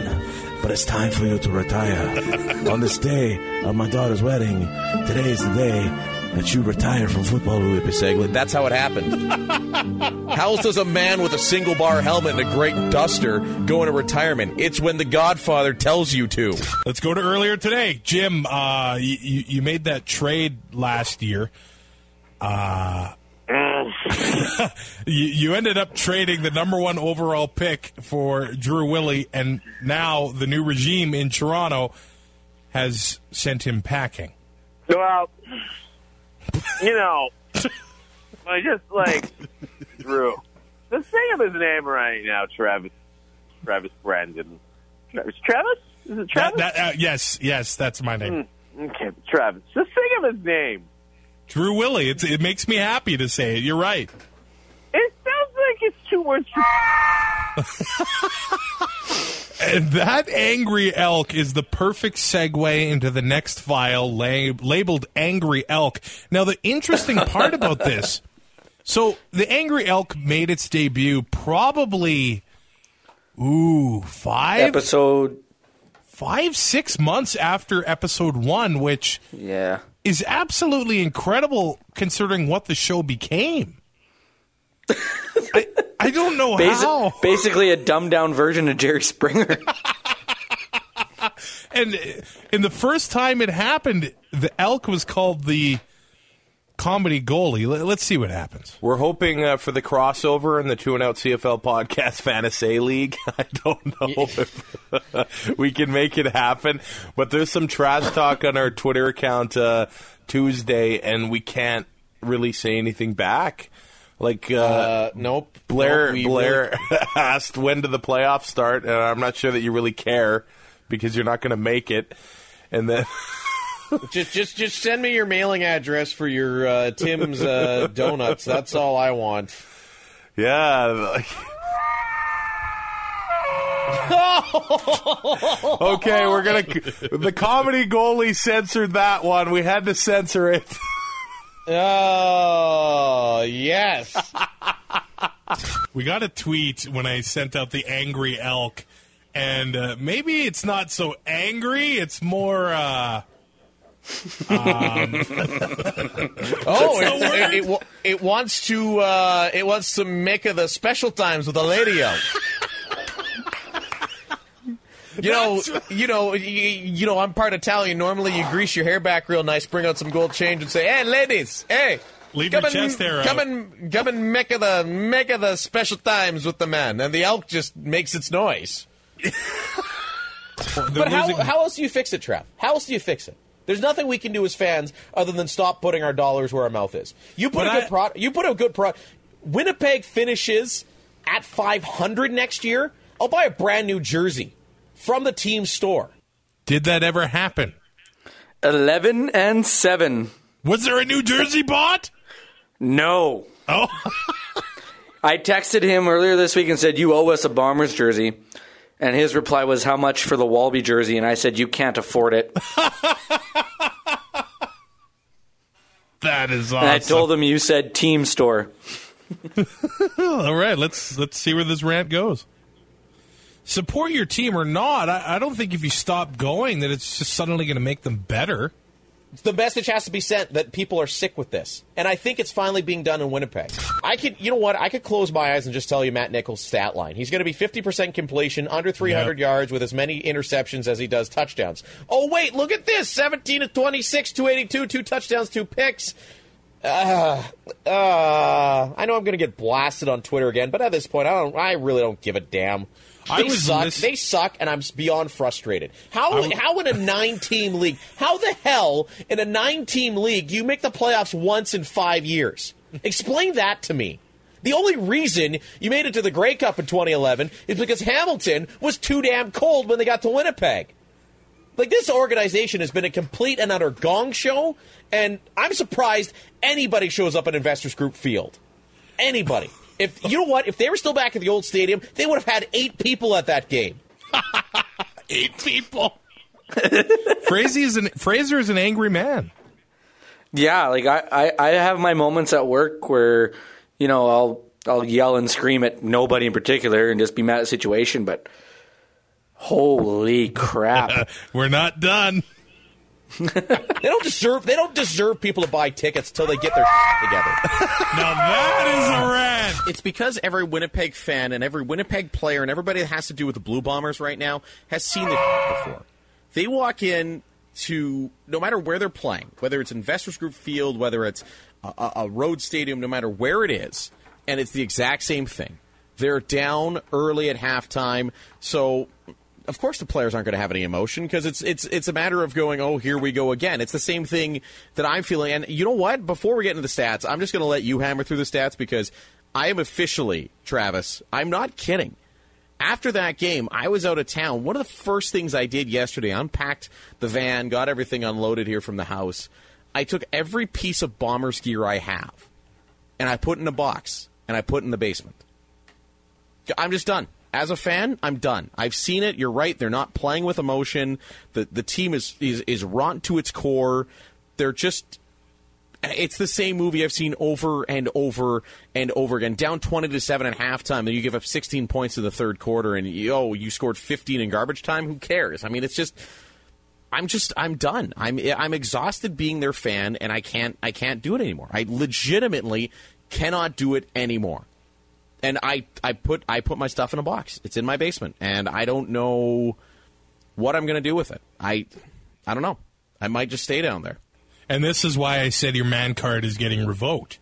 but it's time for you to retire. On this day of my daughter's wedding, today is the day that you retire from football, Lui Passaglia. That's how it happened. How else does a man with a single bar helmet and a great duster go into retirement? It's when the Godfather tells you to. Let's go to earlier today. Jim, uh, you, you you made that trade last year. Uh, you, you ended up trading the number one overall pick for Drew Willy, and now the new regime in Toronto has sent him packing. Well, you know, I just like Drew. Just say of his name right now, Travis. Travis Brandon. Travis. Travis? Is it Travis? That, that, uh, yes, yes, that's my name. Mm, okay, Travis. Just think of his name. Drew Willy. It's, it makes me happy to say it. You're right. It sounds like it's two words. and that angry elk is the perfect segue into the next file lab- labeled Angry Elk. Now, the interesting part about this so the Angry Elk made its debut probably, ooh, five? Episode. Five, six months after episode one, which. Yeah is absolutely incredible considering what the show became. I, I, don't know Basi- how. Basically, a dumbed down version of Jerry Springer. and in the first time it happened, the elk was called the comedy goalie. Let's see what happens. We're hoping uh, for the crossover in the Two and Out CFL podcast fantasy league. I don't know if we can make it happen, but there's some trash talk on our Twitter account uh, Tuesday, and we can't really say anything back. Like uh, uh, nope, Blair nope, Blair really... asked when do the playoffs start, and I'm not sure that you really care because you're not going to make it, and then. just just just send me your mailing address for your uh, Tim's uh, donuts. That's all I want. Yeah. okay, we're gonna. The comedy goalie censored that one. We had to censor it. Oh yes. we got a tweet when I sent out the angry elk, and uh, maybe it's not so angry. It's more. Um, oh, it, it, it, it, wants to uh, it wants to make the special times with a lady elk. You know, you know, you, you, know. I'm part Italian. Normally, you grease your hair back real nice, bring out some gold change, and say, "Hey, ladies, hey, Leave come your and, chest hair come out. and come and make the make the special times with the man." And the elk just makes its noise. but how, how else do you fix it, Trev? How else do you fix it? There's nothing we can do as fans other than stop putting our dollars where our mouth is. You put but a good product. You put a good product. Winnipeg finishes at 500 next year. I'll buy a brand new jersey from the team store. Did that ever happen? 11 and 7. Was there a New Jersey bought? No. Oh. I texted him earlier this week and said, You owe us a Bombers jersey. And his reply was, How much for the Walby jersey? And I said, You can't afford it. that is awesome. And I told him you said team store. All right, let's let's see where this rant goes. Support your team or not, I, I don't think if you stop going that it's just suddenly going to make them better the message has to be sent that people are sick with this. And I think it's finally being done in Winnipeg. I could, you know what? I could close my eyes and just tell you Matt Nichols' stat line. He's going to be 50% completion, under 300 yep. yards with as many interceptions as he does touchdowns. Oh, wait, look at this 17 to 26, 282, two touchdowns, two picks. Uh, uh, I know I'm going to get blasted on Twitter again, but at this point, I don't. I really don't give a damn. They suck. This... They suck, and I'm beyond frustrated. How I'm... how in a nine team league? How the hell in a nine team league you make the playoffs once in five years? Explain that to me. The only reason you made it to the Grey Cup in 2011 is because Hamilton was too damn cold when they got to Winnipeg. Like this organization has been a complete and utter gong show, and I'm surprised anybody shows up at Investors Group Field. Anybody. If you know what, if they were still back at the old stadium, they would have had eight people at that game. eight people. Fraser is an Fraser is an angry man. Yeah, like I, I, I have my moments at work where, you know, I'll I'll yell and scream at nobody in particular and just be mad at the situation, but holy crap. We're not done. they don't deserve they don't deserve people to buy tickets until they get their together. now that is a rant. It's because every Winnipeg fan and every Winnipeg player and everybody that has to do with the Blue Bombers right now has seen this before. They walk in to no matter where they're playing, whether it's Investors Group Field, whether it's a, a road stadium, no matter where it is, and it's the exact same thing. They're down early at halftime, so of course the players aren't going to have any emotion because it's it's it's a matter of going, oh, here we go again. It's the same thing that I'm feeling. And you know what? Before we get into the stats, I'm just going to let you hammer through the stats because I am officially, Travis. I'm not kidding. After that game, I was out of town. One of the first things I did yesterday, I unpacked the van, got everything unloaded here from the house. I took every piece of Bombers gear I have, and I put in a box, and I put in the basement. I'm just done. As a fan, I'm done. I've seen it. You're right. They're not playing with emotion. The the team is is, is rotten to its core. They're just it's the same movie I've seen over and over and over again. Down twenty to seven at halftime, then you give up sixteen points in the third quarter, and oh, you scored fifteen in garbage time. Who cares? I mean, it's just. I'm just I'm done. I'm I'm exhausted being their fan, and I can't I can't do it anymore. I legitimately cannot do it anymore and I, I put I put my stuff in a box. It's in my basement, and I don't know what I'm going to do with it. I I don't know. I might just stay down there. And this is why I said your man card is getting revoked.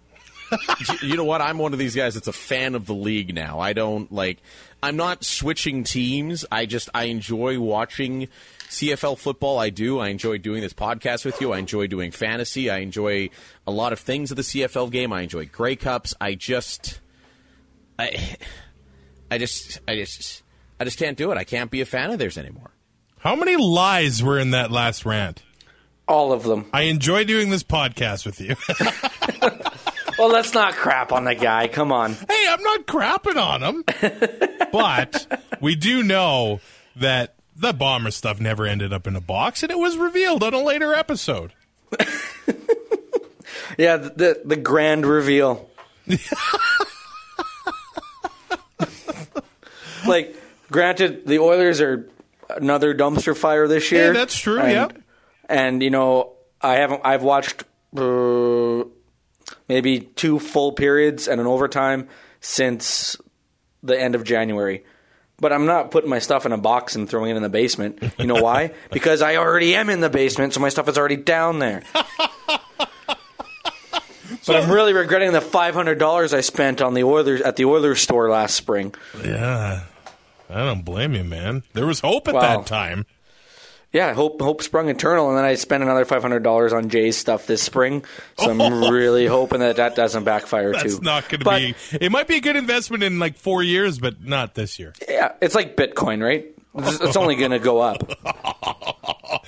you know what? I'm one of these guys that's a fan of the league now. I don't like. I'm not switching teams. I just I enjoy watching CFL football. I do. I enjoy doing this podcast with you. I enjoy doing fantasy. I enjoy a lot of things of the CFL game. I enjoy Grey Cups. I just I, I just, I just, I just can't do it. I can't be a fan of theirs anymore. How many lies were in that last rant? All of them. I enjoy doing this podcast with you. well, let's not crap on the guy. Come on. Hey, I'm not crapping on him. but we do know that the bomber stuff never ended up in a box, and it was revealed on a later episode. yeah, the the grand reveal. like, granted, the Oilers are another dumpster fire this year. Yeah, that's true. And, yeah, and you know, I haven't. I've watched uh, maybe two full periods and an overtime since the end of January. But I'm not putting my stuff in a box and throwing it in the basement. You know why? because I already am in the basement, so my stuff is already down there. But I'm really regretting the five hundred dollars I spent on the Oilers at the Oilers store last spring. Yeah, I don't blame you, man. There was hope at that time. Yeah, hope hope sprung eternal, and then I spent another five hundred dollars on Jay's stuff this spring. So I'm really hoping that that doesn't backfire That's too. not going to be. It might be a good investment in like four years, but not this year. Yeah, it's like Bitcoin, right? It's, it's only going to go up.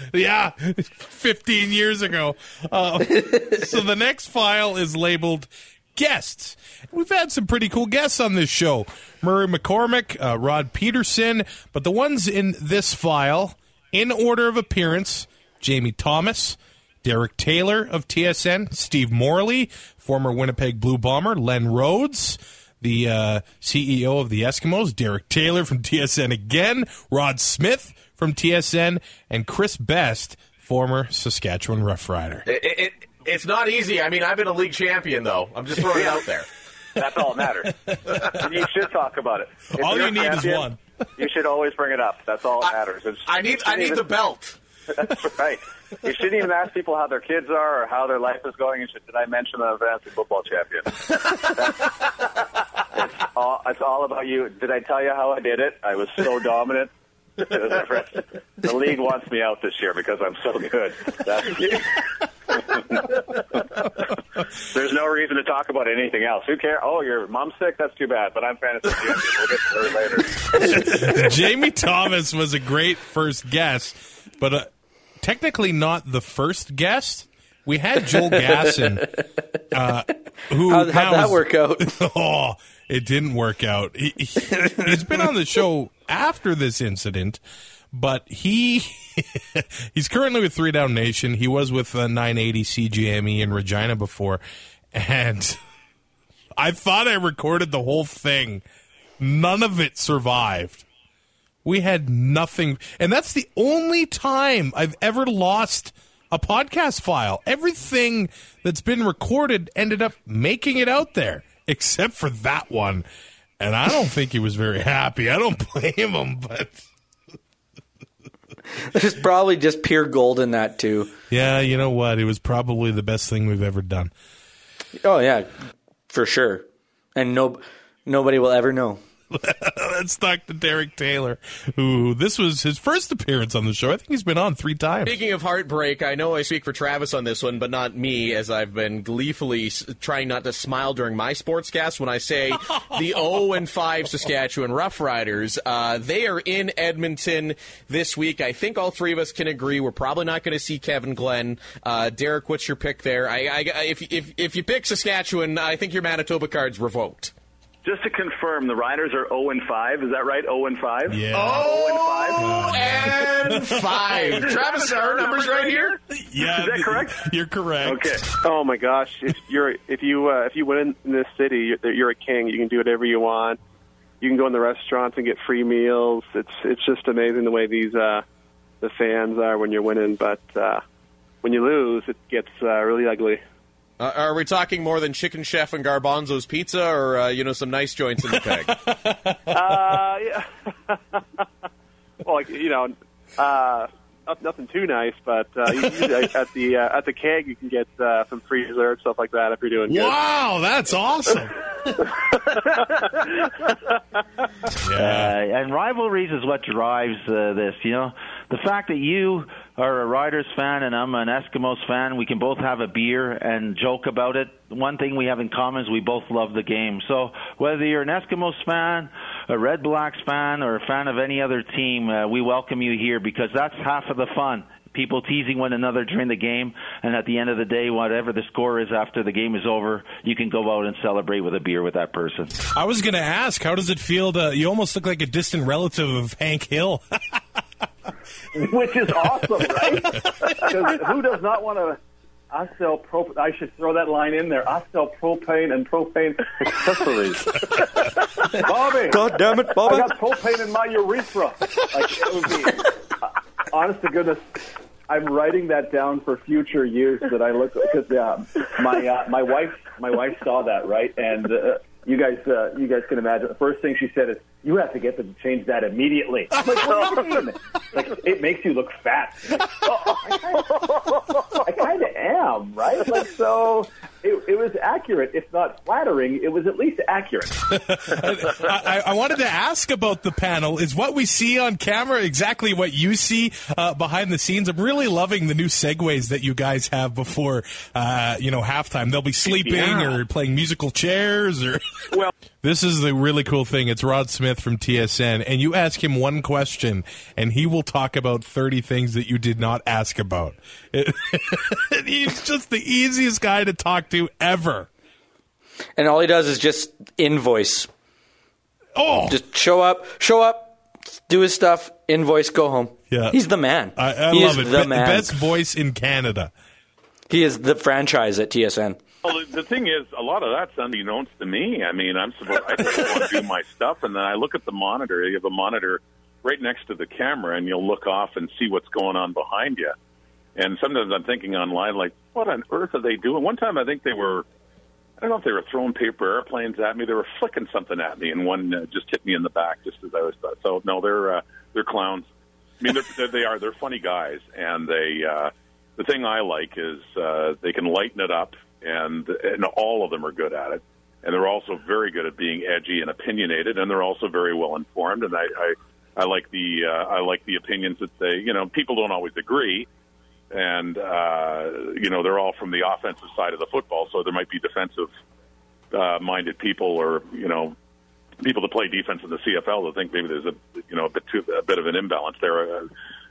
yeah, 15 years ago. Uh, so the next file is labeled guests. We've had some pretty cool guests on this show Murray McCormick, uh, Rod Pedersen, but the ones in this file, in order of appearance, Jamie Thomas. Derek Taylor of TSN, Steve Morley, former Winnipeg Blue Bomber, Len Rhodes, the uh, CEO of the Eskimos, Derek Taylor from TSN again, Rod Smith from TSN, and Chris Best, former Saskatchewan Roughrider. It, it, it's not easy. I mean, I've been a league champion, though. I'm just throwing it out there. That's all that matters. you should talk about it. If all you need champion, is one. You should always bring it up. That's all that matters. It's, I need I need even, the belt. That's right. You shouldn't even ask people how their kids are or how their life is going. You should, did I mention I'm a fantasy football champion? it's, all, it's all about you. Did I tell you how I did it? I was so dominant. the league wants me out this year because I'm so good. There's no reason to talk about anything else. Who cares? Oh, your mom's sick? That's too bad. But I'm fantasy champion. We'll get to her later. Jamie Thomas was a great first guest, but uh, technically not the first guest. We had Joel Gasson, uh, who how'd, how'd that work out? oh, it didn't work out. He, he, he's been on the show after this incident, but he he's currently with Three Down Nation. He was with uh, 980 CJME in Regina before, and I thought I recorded the whole thing. None of it survived. We had nothing, and that's the only time I've ever lost a podcast file. Everything that's been recorded ended up making it out there, except for that one. And I don't think he was very happy. I don't blame him, but there's probably just pure gold in that too. Yeah, you know what? It was probably the best thing we've ever done. Oh yeah, for sure. And no, nobody will ever know. Let's talk to Derek Taylor, who this was his first appearance on the show. I think he's been on three times. Speaking of heartbreak, I know I speak for Travis on this one, but not me, as I've been gleefully trying not to smile during my sportscast when I say the 0 and 5 Saskatchewan Roughriders. Uh, they are in Edmonton this week. I think all three of us can agree we're probably not going to see Kevin Glenn. Uh, Derek, what's your pick there? I, I, if, if, if you pick Saskatchewan, I think your Manitoba card's revoked. Just to confirm, the Riders are 0 and 5. Is that right? 0 and 5? Yeah. Oh, and 5. Travis, are our numbers right here? Yeah, Is that correct? You're correct. Okay. Oh my gosh! If you're if you uh, if you win in this city, you're, you're a king. You can do whatever you want. You can go in the restaurants and get free meals. It's it's just amazing the way these uh, the fans are when you're winning. But uh, when you lose, it gets uh, really ugly. Uh, are we talking more than Chicken Chef and Garbonzo's Pizza, or uh, you know some nice joints in the peg? Uh, yeah. well, like you know, uh, nothing too nice, but uh, usually at the uh, at the keg you can get uh, some free dessert stuff like that if you're doing good. Wow, that's awesome. Uh, and rivalries is what drives uh, this. You know, the fact that you are a Riders fan and I'm an Eskimos fan, we can both have a beer and joke about it. One thing we have in common is we both love the game. So whether you're an Eskimos fan, a Red Blacks fan, or a fan of any other team, uh, we welcome you here because that's half of the fun people teasing one another during the game, and at the end of the day, whatever the score is after the game is over, you can go out and celebrate with a beer with that person. I was going to ask, how does it feel to? You almost look like a distant relative of Hank Hill. which is awesome, right? Because who does not want to? I sell pro. I should throw that line in there. I sell propane and propane accessories. Bobby, God damn it, Bobby. I got propane in my urethra. Like it would be. uh, honest to goodness, I'm writing that down for future years that I look because uh, my uh, my wife my wife saw that right, and uh, you guys uh, you guys can imagine the first thing she said is, "You have to get them to change that immediately." I'm like, what do you mean? Like it makes you look fat. I kind of am, right? Like so. It, it was accurate, if not flattering. It was at least accurate. I, I wanted to ask about the panel. Is what we see on camera exactly what you see uh, behind the scenes? I'm really loving the new segues that you guys have before, uh, you know, halftime. They'll be sleeping Yeah. or playing musical chairs or. Well, This is the really cool thing. It's Rod Smith from TSN, and you ask him one question, and he will talk about 30 things that you did not ask about. And he's just the easiest guy to talk to ever. And all he does is just invoice. Oh, Just show up, show up, do his stuff, invoice, go home. Yeah. He's the man. I, I love it. The Be- man. Best voice in Canada. He is the franchise at TSN. Well, the- thing is, a lot of that's unbeknownst to me. I mean, I'm supposed I just want to do my stuff, and then I look at the monitor. You have a monitor right next to the camera, and you'll look off and see what's going on behind you. And sometimes I'm thinking online, like, what on earth are they doing? One time, I think they were. I don't know if they were throwing paper airplanes at me. They were flicking something at me, and one uh, just hit me in the back just as I was. Thought. So no, they're uh, they're clowns. I mean, they're, they're, they are. They're funny guys, and they. Uh, the thing I like is uh, they can lighten it up, and and all of them are good at it. And they're also very good at being edgy and opinionated, and they're also very well informed. And I I, I like the uh, I like the opinions that they you know people don't always agree, and uh, you know they're all from the offensive side of the football, so there might be defensive uh, minded people or you know people that play defense in the CFL that think maybe there's a you know a bit too a bit of an imbalance there. Uh,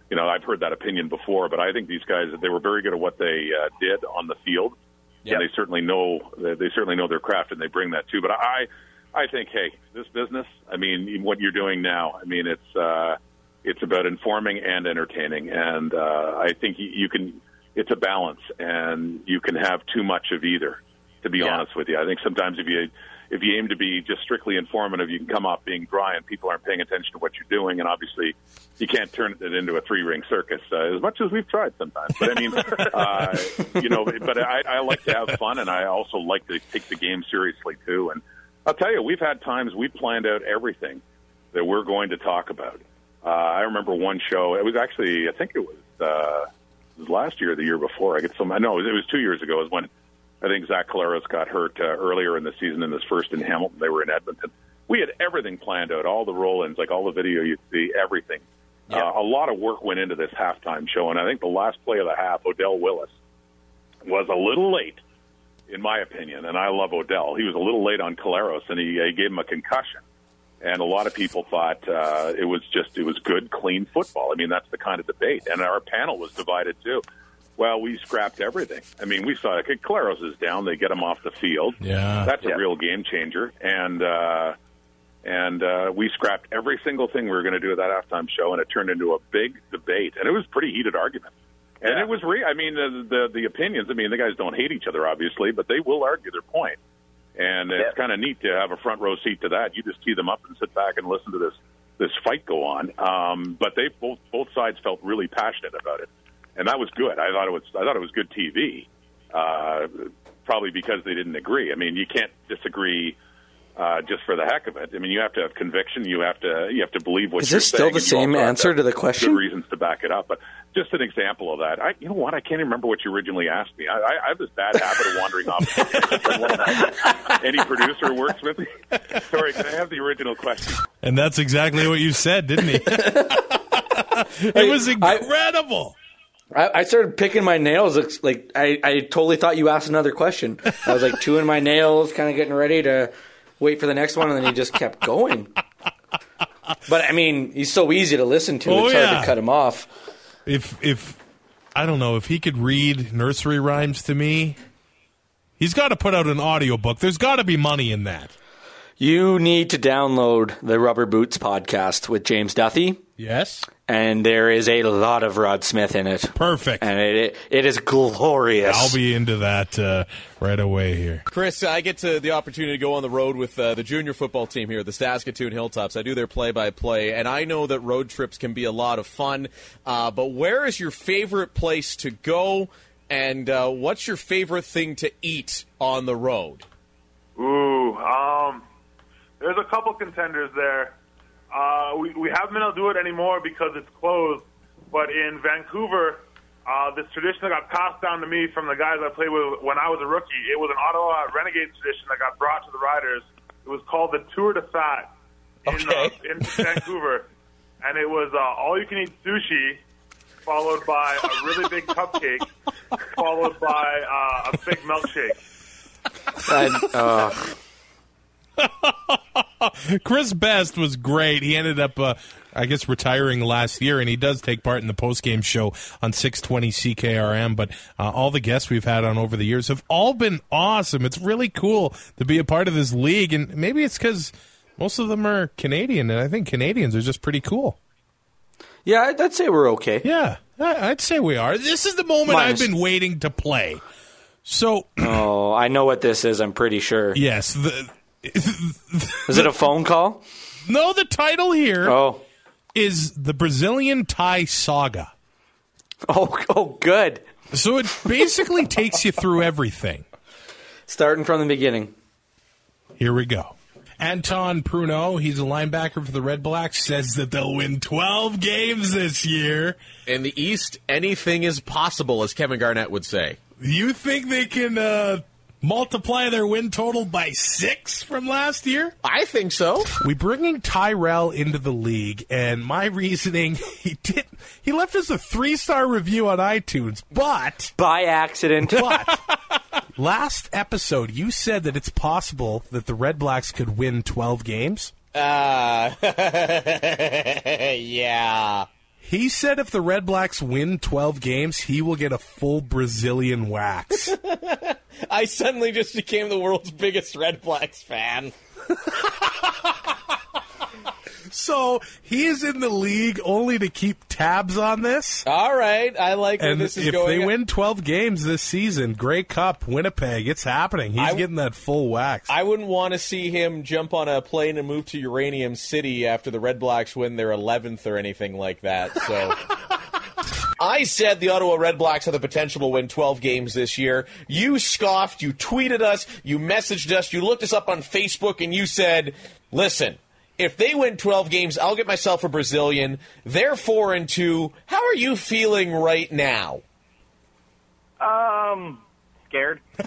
you know, I've heard that opinion before, but I think these guys they were very good at what they uh, did on the field, and they certainly know they certainly know their craft and they bring that too. But I I think hey, this business, I mean, what you're doing now, I mean, it's uh, it's about informing and entertaining, and uh, I think you, you can. It's a balance, and you can have too much of either. To be honest with you, I think sometimes if you if you aim to be just strictly informative, you can come off being dry, and people aren't paying attention to what you're doing. And obviously, you can't turn it into a three ring circus uh, as much as we've tried sometimes. But I mean, uh, you know, but I, I like to have fun, and I also like to take the game seriously too. And I'll tell you, we've had times we planned out everything that we're going to talk about. Uh, I remember one show. It was actually, I think it was, uh, it was last year or the year before. I get some. I know it was two years ago. Is when I think Zach Collaros got hurt uh, earlier in the season in this first in Hamilton. They were in Edmonton. We had everything planned out, all the roll-ins, like all the video you see, everything. Uh, a lot of work went into this halftime show, and I think the last play of the half, Odell Willis, was a little late, in my opinion. And I love Odell. He was a little late on Collaros, and he, he gave him a concussion. And a lot of people thought uh, it was just it was good, clean football. I mean, that's the kind of debate. And our panel was divided too. Well, we scrapped everything. I mean, we saw okay, Collaros is down. They get him off the field. Yeah. that's a real game changer. And uh, and uh, we scrapped every single thing we were going to do at that halftime show, and it turned into a big debate. And it was a pretty heated argument. And it was re. I mean, the, the the opinions. I mean, the guys don't hate each other, obviously, but they will argue their point. And it's kind of neat to have a front row seat to that. You just tee them up and sit back and listen to this this fight go on. Um, but they both both sides felt really passionate about it, and that was good. I thought it was I thought it was good TV. Uh, probably because they didn't agree. I mean, you can't disagree uh, just for the heck of it. I mean, you have to have conviction. You have to you have to believe what Is you're this still the same answer to the question? Good reasons to back it up, but just an example of that. I, you know what? I can't even remember what you originally asked me. I, I, I have this bad habit of wandering off. Any producer works with me. Sorry, can I have the original question? And that's exactly what you said, didn't he? it was incredible. I, I started picking my nails. Like I, I totally thought you asked another question. I was like chewing my nails, kind of getting ready to wait for the next one, and then he just kept going. But I mean, he's so easy to listen to. Oh, it's hard to cut him off. If if I don't know if he could read nursery rhymes to me, he's got to put out an audiobook. There's got to be money in that. You need to download the Rubber Boots podcast with James Duthie. Yes. And there is a lot of Rod Smith in it. Perfect. And it it, it is glorious. I'll be into that uh, right away here. Chris, I get to the opportunity to go on the road with uh, the junior football team here, the Saskatoon Hilltops. I do their play-by-play, and I know that road trips can be a lot of fun. Uh, but where is your favorite place to go, and uh, what's your favorite thing to eat on the road? Ooh, um, there's a couple contenders there. Uh, we, we haven't been able to do it anymore because it's closed. But in Vancouver, uh, this tradition that got passed down to me from the guys I played with when I was a rookie, it was an Ottawa Renegades tradition that got brought to the Riders. It was called the Tour de Fat in, uh, in Vancouver. And it was uh, all you can eat sushi, followed by a really big cupcake, followed by uh, a big milkshake. And, uh, Chris Best was great. He ended up, uh, I guess, retiring last year, and he does take part in the post-game show on 620 CKRM. But uh, all the guests we've had on over the years have all been awesome. It's really cool to be a part of this league, and maybe it's because most of them are Canadian, and I think Canadians are just pretty cool. Yeah, I'd say we're okay. Yeah, I'd say we are. This is the moment Minus- I've been waiting to play. So, oh, I know what this is. I'm pretty sure. yes, the, Is it a phone call? no, the title here Oh, is the Brazilian Ty Saga. oh, oh, good. So it basically takes you through everything. Starting from the beginning. Here we go. Anton Pruneau, he's a linebacker for the Red Blacks, says that they'll win 12 games this year. In the East, anything is possible, as Kevin Garnett would say. You think they can uh, multiply their win total by six from last year? I think so. We bringing Tyrell into the league, and my reasoning he did he left us a three star review on iTunes, but By accident. but last episode you said that it's possible that the Red Blacks could win twelve games. Uh, yeah. He said if the Red Blacks win twelve games, he will get a full Brazilian wax. I suddenly just became the world's biggest Red Blacks fan. so he is in the league only to keep tabs on this. All right, I like And this is if going. they win 12 games this season, Grey Cup, Winnipeg, it's happening. He's I- getting that full wax. I wouldn't want to see him jump on a plane and move to Uranium City after the Red Blacks win their 11th or anything like that. So. I said the Ottawa Red Blacks have the potential to win 12 games this year. You scoffed, you tweeted us, you messaged us, you looked us up on Facebook, and you said, listen, if they win 12 games, I'll get myself a Brazilian. They're 4 and 2. How are you feeling right now? Um, scared.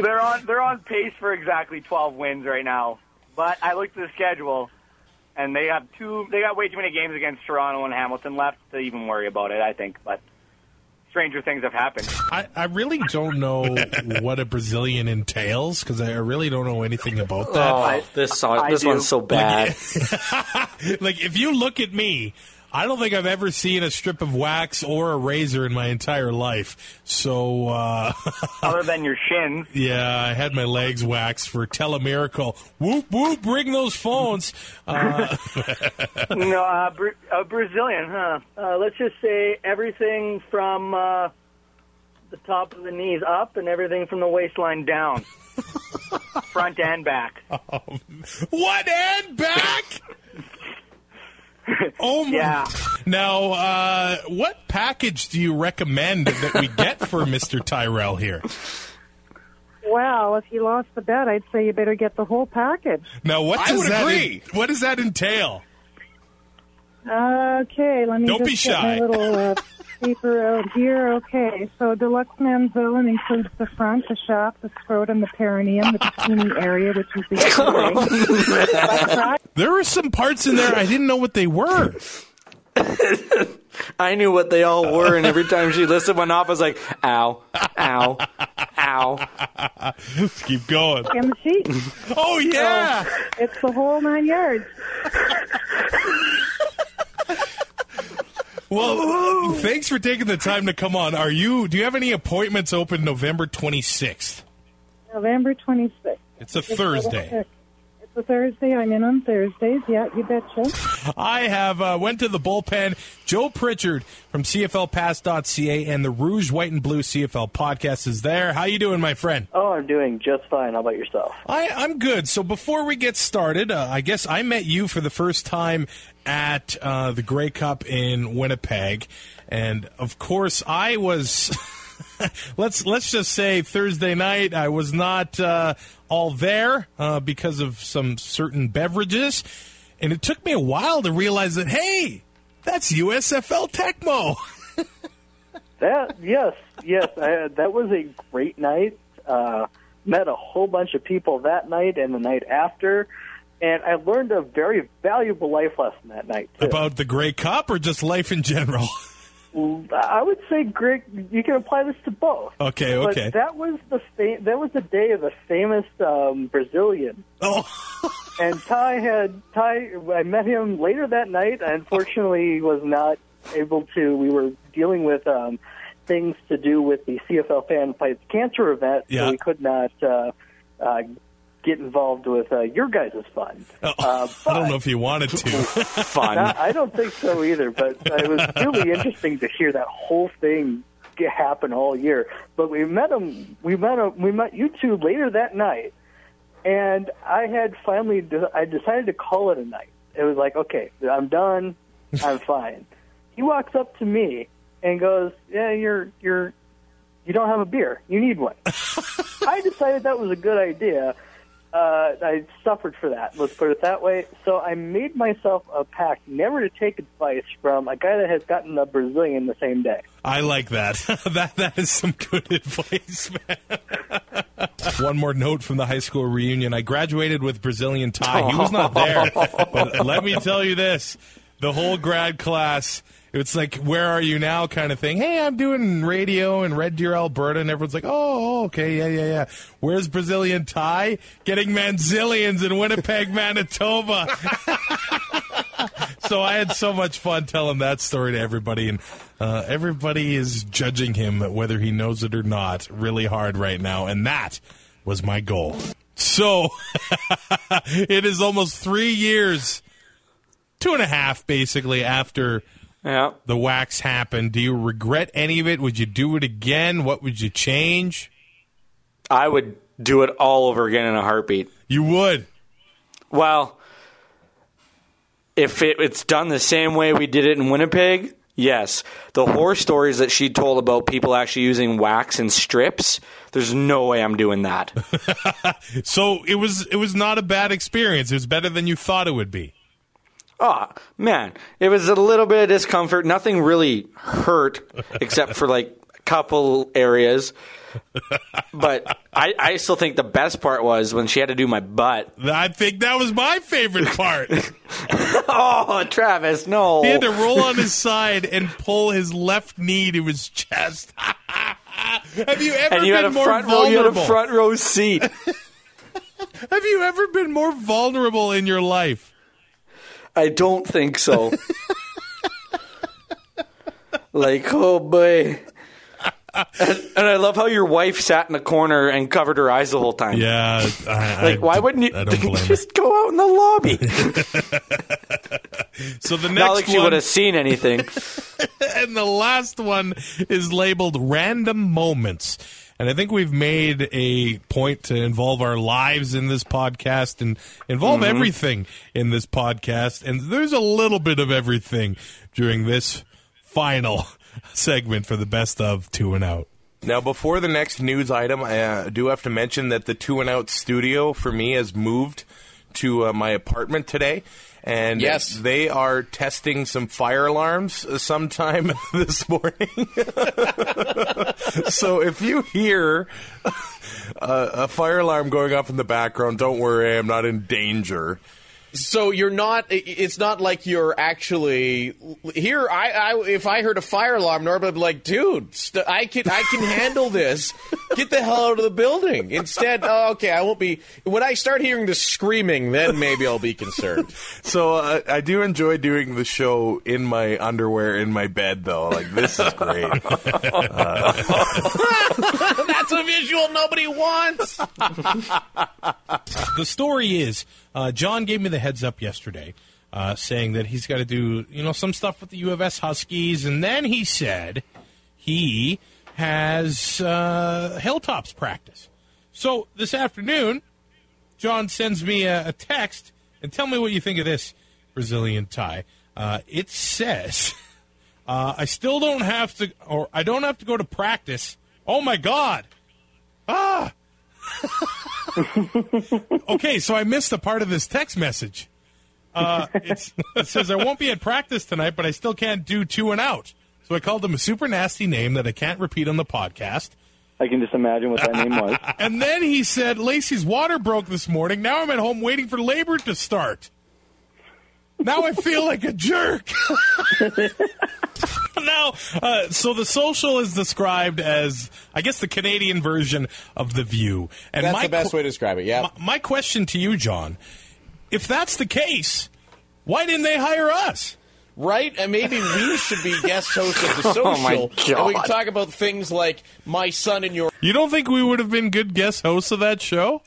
they're on they're on pace for exactly 12 wins right now. But I looked at the schedule, and they have two. They got way too many games against Toronto and Hamilton left to even worry about it. I think, but stranger things have happened. I, I really don't know what a Brazilian entails because I really don't know anything about that. Oh, this song, this one's so bad. like if you look at me, I don't think I've ever seen a strip of wax or a razor in my entire life. So, uh, Other than your shins. yeah, I had my legs waxed for Telemiracle. Whoop whoop! Bring those phones. Uh, no, uh, Bra- uh, Brazilian, huh? Uh, let's just say everything from uh, the top of the knees up and everything from the waistline down, front and back. what and back? Oh my! Yeah. Now, uh, what package do you recommend that we get for Mister Tyrell here? Well, if you lost the bet, I'd say you better get the whole package. Now, what I does would that agree. what does that entail? Okay, let me Don't just be get shy. my little uh, paper out here. Okay, so deluxe manzilian includes the front, the shaft, the scrotum, the perineum, the bikini area, which is the There were some parts in there I didn't know what they were. I knew what they all were, and every time she listed one off, I was like, "Ow, ow, ow." Let's Keep going. and the sheet. Oh yeah, it's the whole nine yards. Well, thanks for taking the time to come on. Are you? Do you have any appointments open November twenty sixth? November 26th. It's a Thursday. It's a Thursday. I'm in on Thursdays. Yeah, you betcha. I have uh, went to the bullpen. Joe Pritchard from CFLPass.ca and the Rouge, White, and Blue CFL podcast is there. How you doing, my friend? Oh, I'm doing just fine. How about yourself? I, I'm good. So before we get started, uh, I guess I met you for the first time at uh, the Grey Cup in Winnipeg, and of course I was. let's let's just say Thursday night I was not uh, all there uh, because of some certain beverages, and it took me a while to realize that hey, that's USFL Tecmo. That yes, yes, I, that was a great night. Uh, met a whole bunch of people that night and the night after, and I learned a very valuable life lesson that night. Too. About the Grey Cup or just life in general? I would say, Greg, you can apply this to both. Okay, But okay. that was the fa- that was the day of the famous um, Brazilian. Oh. and Ty had Ty. I met him later that night. I unfortunately was not able to. We were dealing with um, things to do with the CFL Fan Fights Cancer event, Yeah. so we could not uh, uh, get involved with uh, your guys' fund. Uh, I don't know if you wanted to. Fun. no, I don't think so either. But it was really interesting to hear that whole thing get, happen all year. But we met him. We met him. We met you two later that night, and I had finally. De- I decided to call it a night. It was like, okay, I'm done. I'm fine. He walks up to me and goes, "Yeah, you're you're you don't have a beer. You need one." I decided that was a good idea. Uh, I suffered for that. Let's put it that way. So I made myself a pact never to take advice from a guy that has gotten a Brazilian the same day. I like that. that that is some good advice, man. One more note from the high school reunion. I graduated with Brazilian Ty. He was not there, but let me tell you this: the whole grad class. It's like, where are you now, kind of thing. Hey, I'm doing radio in Red Deer, Alberta, and everyone's like, oh, okay, yeah, yeah, yeah. Where's Brazilian Ty? Getting manzilians in Winnipeg, Manitoba. so I had so much fun telling that story to everybody, and uh, everybody is judging him whether he knows it or not really hard right now, and that was my goal. So it is almost three years, two and a half basically after the wax happened. Do you regret any of it? Would you do it again? What would you change? I would do it all over again in a heartbeat. You would? Well, if it, it's done the same way we did it in Winnipeg, yes. The horror stories that she told about people actually using wax and strips, there's no way I'm doing that. So it was it was not a bad experience. It was better than you thought it would be. Oh, man. It was a little bit of discomfort. Nothing really hurt except for like a couple areas. but I, I still think the best part was when she had to do my butt. I think that was my favorite part. oh, Travis, no. He had to roll on his side and pull his left knee to his chest. Have you ever and you been had a more front row. vulnerable? You had a front row seat. Have you ever been more vulnerable in your life? I don't think so. like, oh boy. and, and I love how your wife sat in the corner and covered her eyes the whole time. Yeah, I, like, I- why wouldn't you I don't blame her. just go out in the lobby? So the next Not like she would have seen anything. and the last one is labeled random moments. And I think we've made a point to involve our lives in this podcast and involve Mhm. everything in this podcast. And there's a little bit of everything during this final segment for the best of two and out. Now, before the next news item, I uh, do have to mention that the Two and Out studio for me has moved to uh, my apartment today. And Yes. they are testing some fire alarms sometime this morning. so if you hear uh, a fire alarm going off in the background, don't worry, I'm not in danger. So you're not. It's not like you're actually here. I, I if I heard a fire alarm, Norm, I'd be like, "Dude, st- I can I can handle this. Get the hell out of the building." Instead, oh, okay, I won't be. When I start hearing the screaming, then maybe I'll be concerned. So uh, I do enjoy doing the show in my underwear in my bed, though. Like this is great. Uh, That's a visual nobody wants. the story is uh, John gave me the heads up yesterday, uh, saying that he's got to do you know some stuff with the U of S Huskies, and then he said he has uh, Hilltops practice. So this afternoon, John sends me a, a text and tell me what you think of this Brazilian Ty. Uh, it says, uh, "I still don't have to, or I don't have to go to practice." Oh my God! Ah. okay, so I missed a part of this text message. Uh, it's, it says I won't be at practice tonight, but I still can't do two and out. So I called him a super nasty name that I can't repeat on the podcast. I can just imagine what that name was. And then he said Lacey's water broke this morning. Now I'm at home waiting for labor to start. Now I feel like a jerk. now, uh, so the social is described as, I guess, the Canadian version of the View. And That's my the best qu- way to describe it. Yeah. my, my question to you, John, if that's the case, why didn't they hire us? Right? And maybe we should be guest hosts of the social. Oh, my And we can talk about things like my son and your. You don't think we would have been good guest hosts of that show?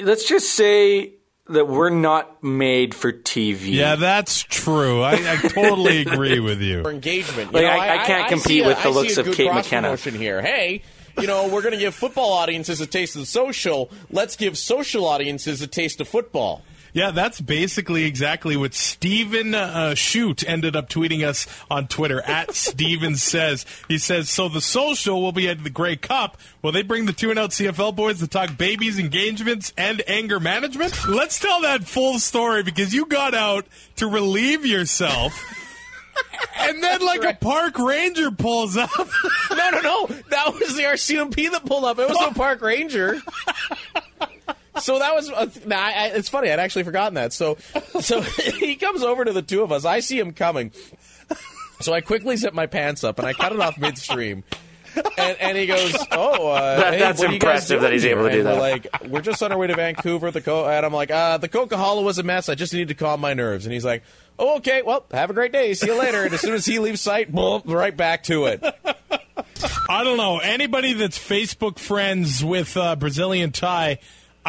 Let's just say that we're not made for TV. Yeah, that's true. I, I totally agree with you. For engagement. Like, know, I- I can't see compete a- with the I see looks a of good Kate cross McKenna. promotion here. Hey, you know, we're going to give football audiences a taste of the social. Let's give social audiences a taste of football. Yeah, that's basically exactly what Steven uh, Shoot ended up tweeting us on Twitter at Steven says. He says, so the social will be at the Grey Cup. Will they bring the two and out CFL boys to talk babies, engagements, and anger management? Let's tell that full story because you got out to relieve yourself. And then, like a park ranger pulls up. no, no, no. That was the RCMP that pulled up. It was no park ranger. So that was. Uh, nah, I, I- it's funny. I'd actually forgotten that. So, so he comes over to the two of us. I see him coming. So I quickly zip my pants up and I cut it off midstream. And, and he goes, "Oh, uh, That- hey, that's what are you guys impressive that doing he's able to do And that. We're like, we're just on our way to Vancouver. The Co- and I'm like, uh, the Coca Cola was a mess. I just need to calm my nerves. And he's like, "Oh, okay. Well, have a great day. See you later." And as soon as he leaves sight, boom, right back to it. I don't know. Anybody that's Facebook friends with uh, Brazilian Ty,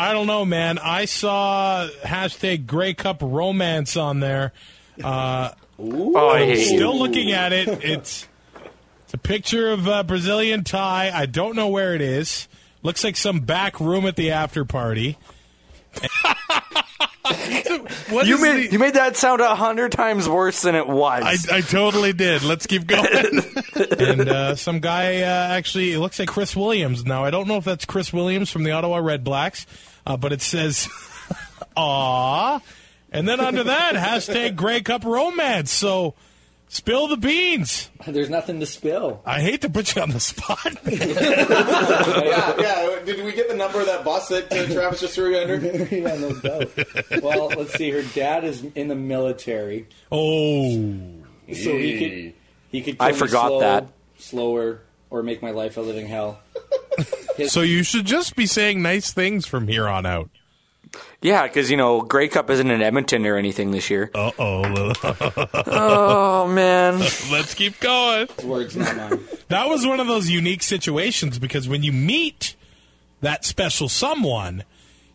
I don't know, man. I saw hashtag Grey Cup Romance on there. Uh, Oh, I I'm still looking at it. It's, it's a picture of uh, Brazilian Ty. I don't know where it is. Looks like some back room at the after party. What you made the- you made that sound a hundred times worse than it was. I, I totally did. Let's keep going. and uh, some guy uh, actually, it looks like Chris Williams. Now, I don't know if that's Chris Williams from the Ottawa Red Blacks, uh, but it says, "Aw," and then under that hashtag Grey Cup Romance. So Spill the beans. There's nothing to spill. I hate to put you on the spot. yeah, yeah. Did we get the number of that bus that uh, Travis just threw you under? yeah, no doubt. Well, let's see. Her dad is in the military. Oh, so he could he could. I kill me forgot slow, that. slower or make my life a living hell. So you should just be saying nice things from here on out. Yeah, because you know Grey Cup isn't in Edmonton or anything this year. Uh oh. oh man. Let's keep going. Words not mine. That was one of those unique situations because when you meet that special someone,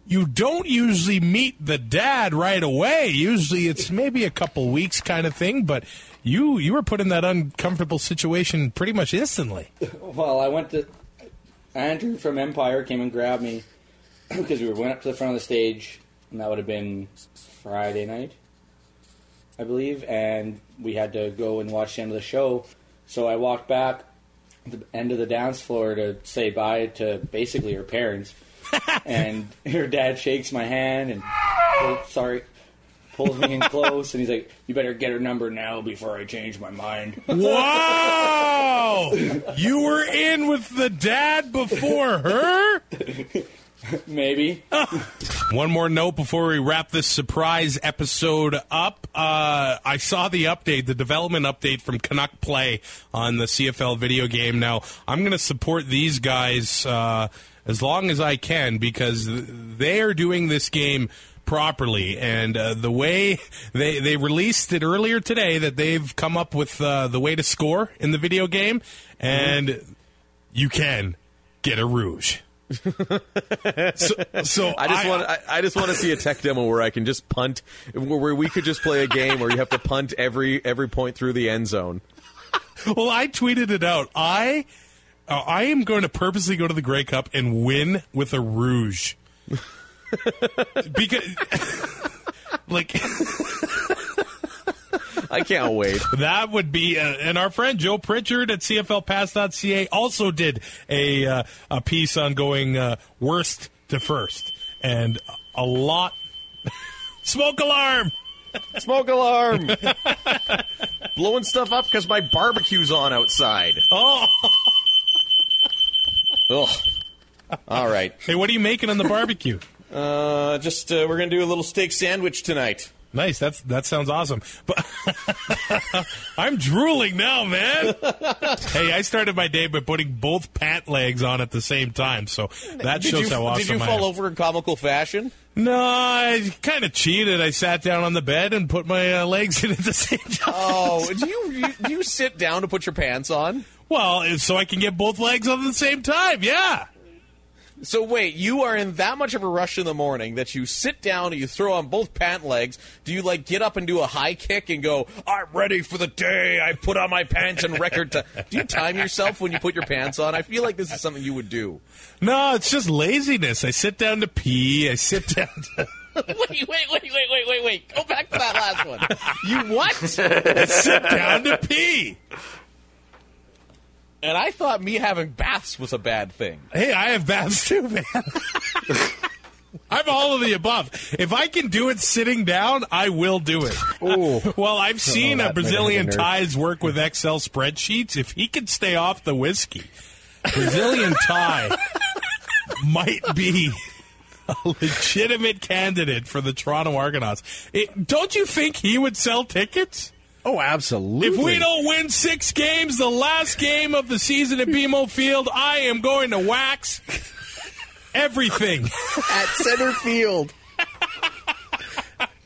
you don't usually meet the dad right away. Usually it's maybe a couple weeks kind of thing, but you you were put in that uncomfortable situation pretty much instantly. Well, I went to Andrew from Empire came and grabbed me because we went up to the front of the stage, and that would have been Friday night, I believe, and we had to go and watch the end of the show. So I walked back to the end of the dance floor to say bye to basically her parents, and her dad shakes my hand and oh, sorry. Pulls me in close and he's like, "You better get her number now before I change my mind." Wow! you were in with the dad before her? Maybe. One more note before we wrap this surprise episode up. Uh, I saw the update, the development update from Canuck Play on the CFL video game. Now, I'm going to support these guys uh, as long as I can because they are doing this game properly. And uh, the way they, they released it earlier today that they've come up with uh, the way to score in the video game, and you can get a rouge. so, so I just want I, I just want to see a tech demo where I can just punt, where, where we could just play a game where you have to punt every every point through the end zone. well, I tweeted it out. I uh, I am going to purposely go to the Grey Cup and win with a rouge. Because like I can't wait. That would be, uh, and our friend Joe Pritchard at CFLPass.ca also did a uh, a piece on going uh, worst to first, and a lot. Smoke alarm! Smoke alarm! Blowing stuff up because my barbecue's on outside. Oh. Ugh. All right. Hey, what are you making on the barbecue? Uh, just uh, we're gonna do a little steak sandwich tonight. Nice. That's that sounds awesome. But I'm drooling now, man. hey, I started my day by putting both pant legs on at the same time, so that did shows you, how awesome Did you fall over in comical fashion? No, I kind of cheated. I sat down on the bed and put my uh, legs in at the same time. Oh, do you, you do you sit down to put your pants on? Well, so I can get both legs on at the same time. Yeah. So wait, you are in that much of a rush in the morning that you sit down and you throw on both pant legs. Do you like get up and do a high kick and go, "I'm ready for the day. I put on my pants and record time." Do you time yourself when you put your pants on? I feel like this is something you would do. No, it's just laziness. I sit down to pee. I sit down to. wait, wait, wait, wait, wait, wait, wait. Go back to that last one. You what? I sit down to pee. And I thought me having baths was a bad thing. Hey, I have baths too, man. I'm all of the above. If I can do it sitting down, I will do it. well, I've seen know, a that made me Brazilian nerd. Ties work with Excel spreadsheets. If he can stay off the whiskey, Brazilian Ty might be a legitimate candidate for the Toronto Argonauts. It, don't you think he would sell tickets? Oh, absolutely. If we don't win six games, the last game of the season at BMO Field, I am going to wax everything at center field.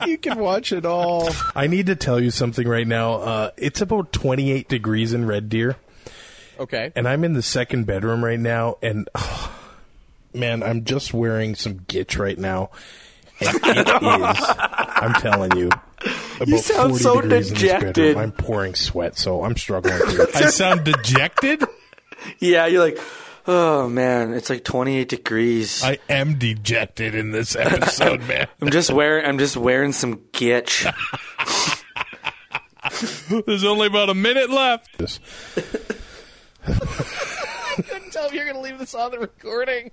you can watch it all. I need to tell you something right now. Uh, it's about 28 degrees in Red Deer, Okay. and I'm in the second bedroom right now, and man, I'm just wearing some gitch right now. And it is, I'm telling you, about You sound 40 so degrees in this bedroom. dejected. I'm pouring sweat, so I'm struggling. through it. I sound dejected. Yeah, you're like, oh man, it's like 28 degrees. I am dejected in this episode, man. I'm just wearing. I'm just wearing some gitch. There's only about a minute left. I couldn't tell if you're going to leave this on the recording.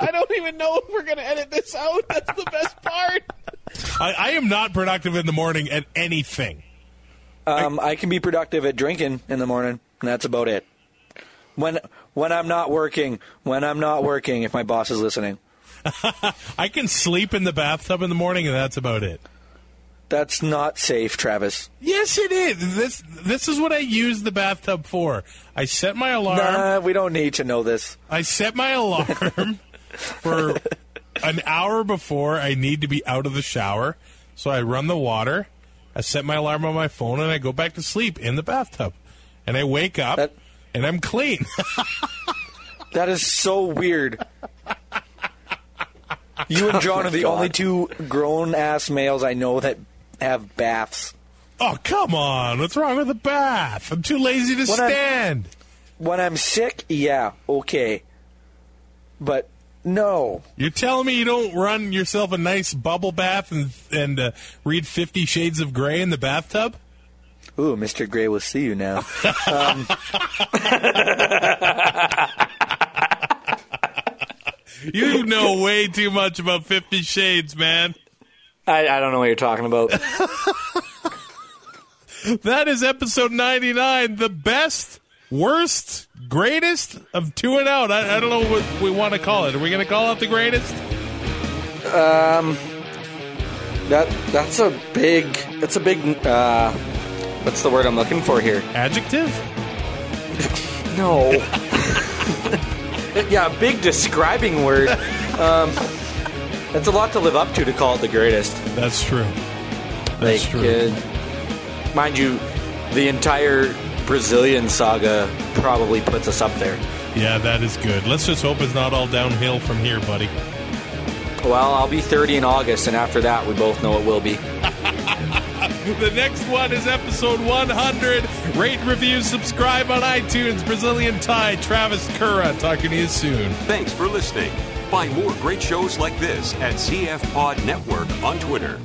I don't even know if we're going to edit this out. That's the best part. I, I am not productive in the morning at anything. Um, I can be productive at drinking in the morning, and that's about it. When when I'm not working, when I'm not working, if my boss is listening, I can sleep in the bathtub in the morning, and that's about it. that's not safe, Travis. Yes, it is. This this is what I use the bathtub for. I set my alarm. Nah, we don't need to know this. I set my alarm for an hour before I need to be out of the shower. So I run the water. I set my alarm on my phone, and I go back to sleep in the bathtub. And I wake up, and I'm clean. That is so weird. You and John oh, are the only two grown ass males I know that have baths. oh, come on. What's wrong with the bath? I'm too lazy to When I'm- stand. When I'm sick, yeah, okay. But no. You're telling me you don't run yourself a nice bubble bath and and uh, read Fifty Shades of Grey in the bathtub? Ooh, Mr. Gray will see you now. um, You know way too much about Fifty Shades, man. I, I don't know what you're talking about. That is episode 99, the best, worst, greatest of two and out. I, I don't know what we want to call it. Are we going to call it the greatest? Um, that that's a big. That's a big. Uh, what's the word I'm looking for here? Adjective? No. yeah, a big describing word. Um, it's a lot to live up to to call it the greatest. That's true. That's like, true. Uh, mind you, the entire Brazilian saga probably puts us up there. Yeah, that is good. Let's just hope it's not all downhill from here, buddy. Well, I'll be 30 in August, and after that, we both know it will be. The next one is episode 100. Rate, review, subscribe on iTunes. Brazilian Ty, Travis Curra. Talking to you soon. Thanks for listening. Find more great shows like this at CF Pod Network on Twitter.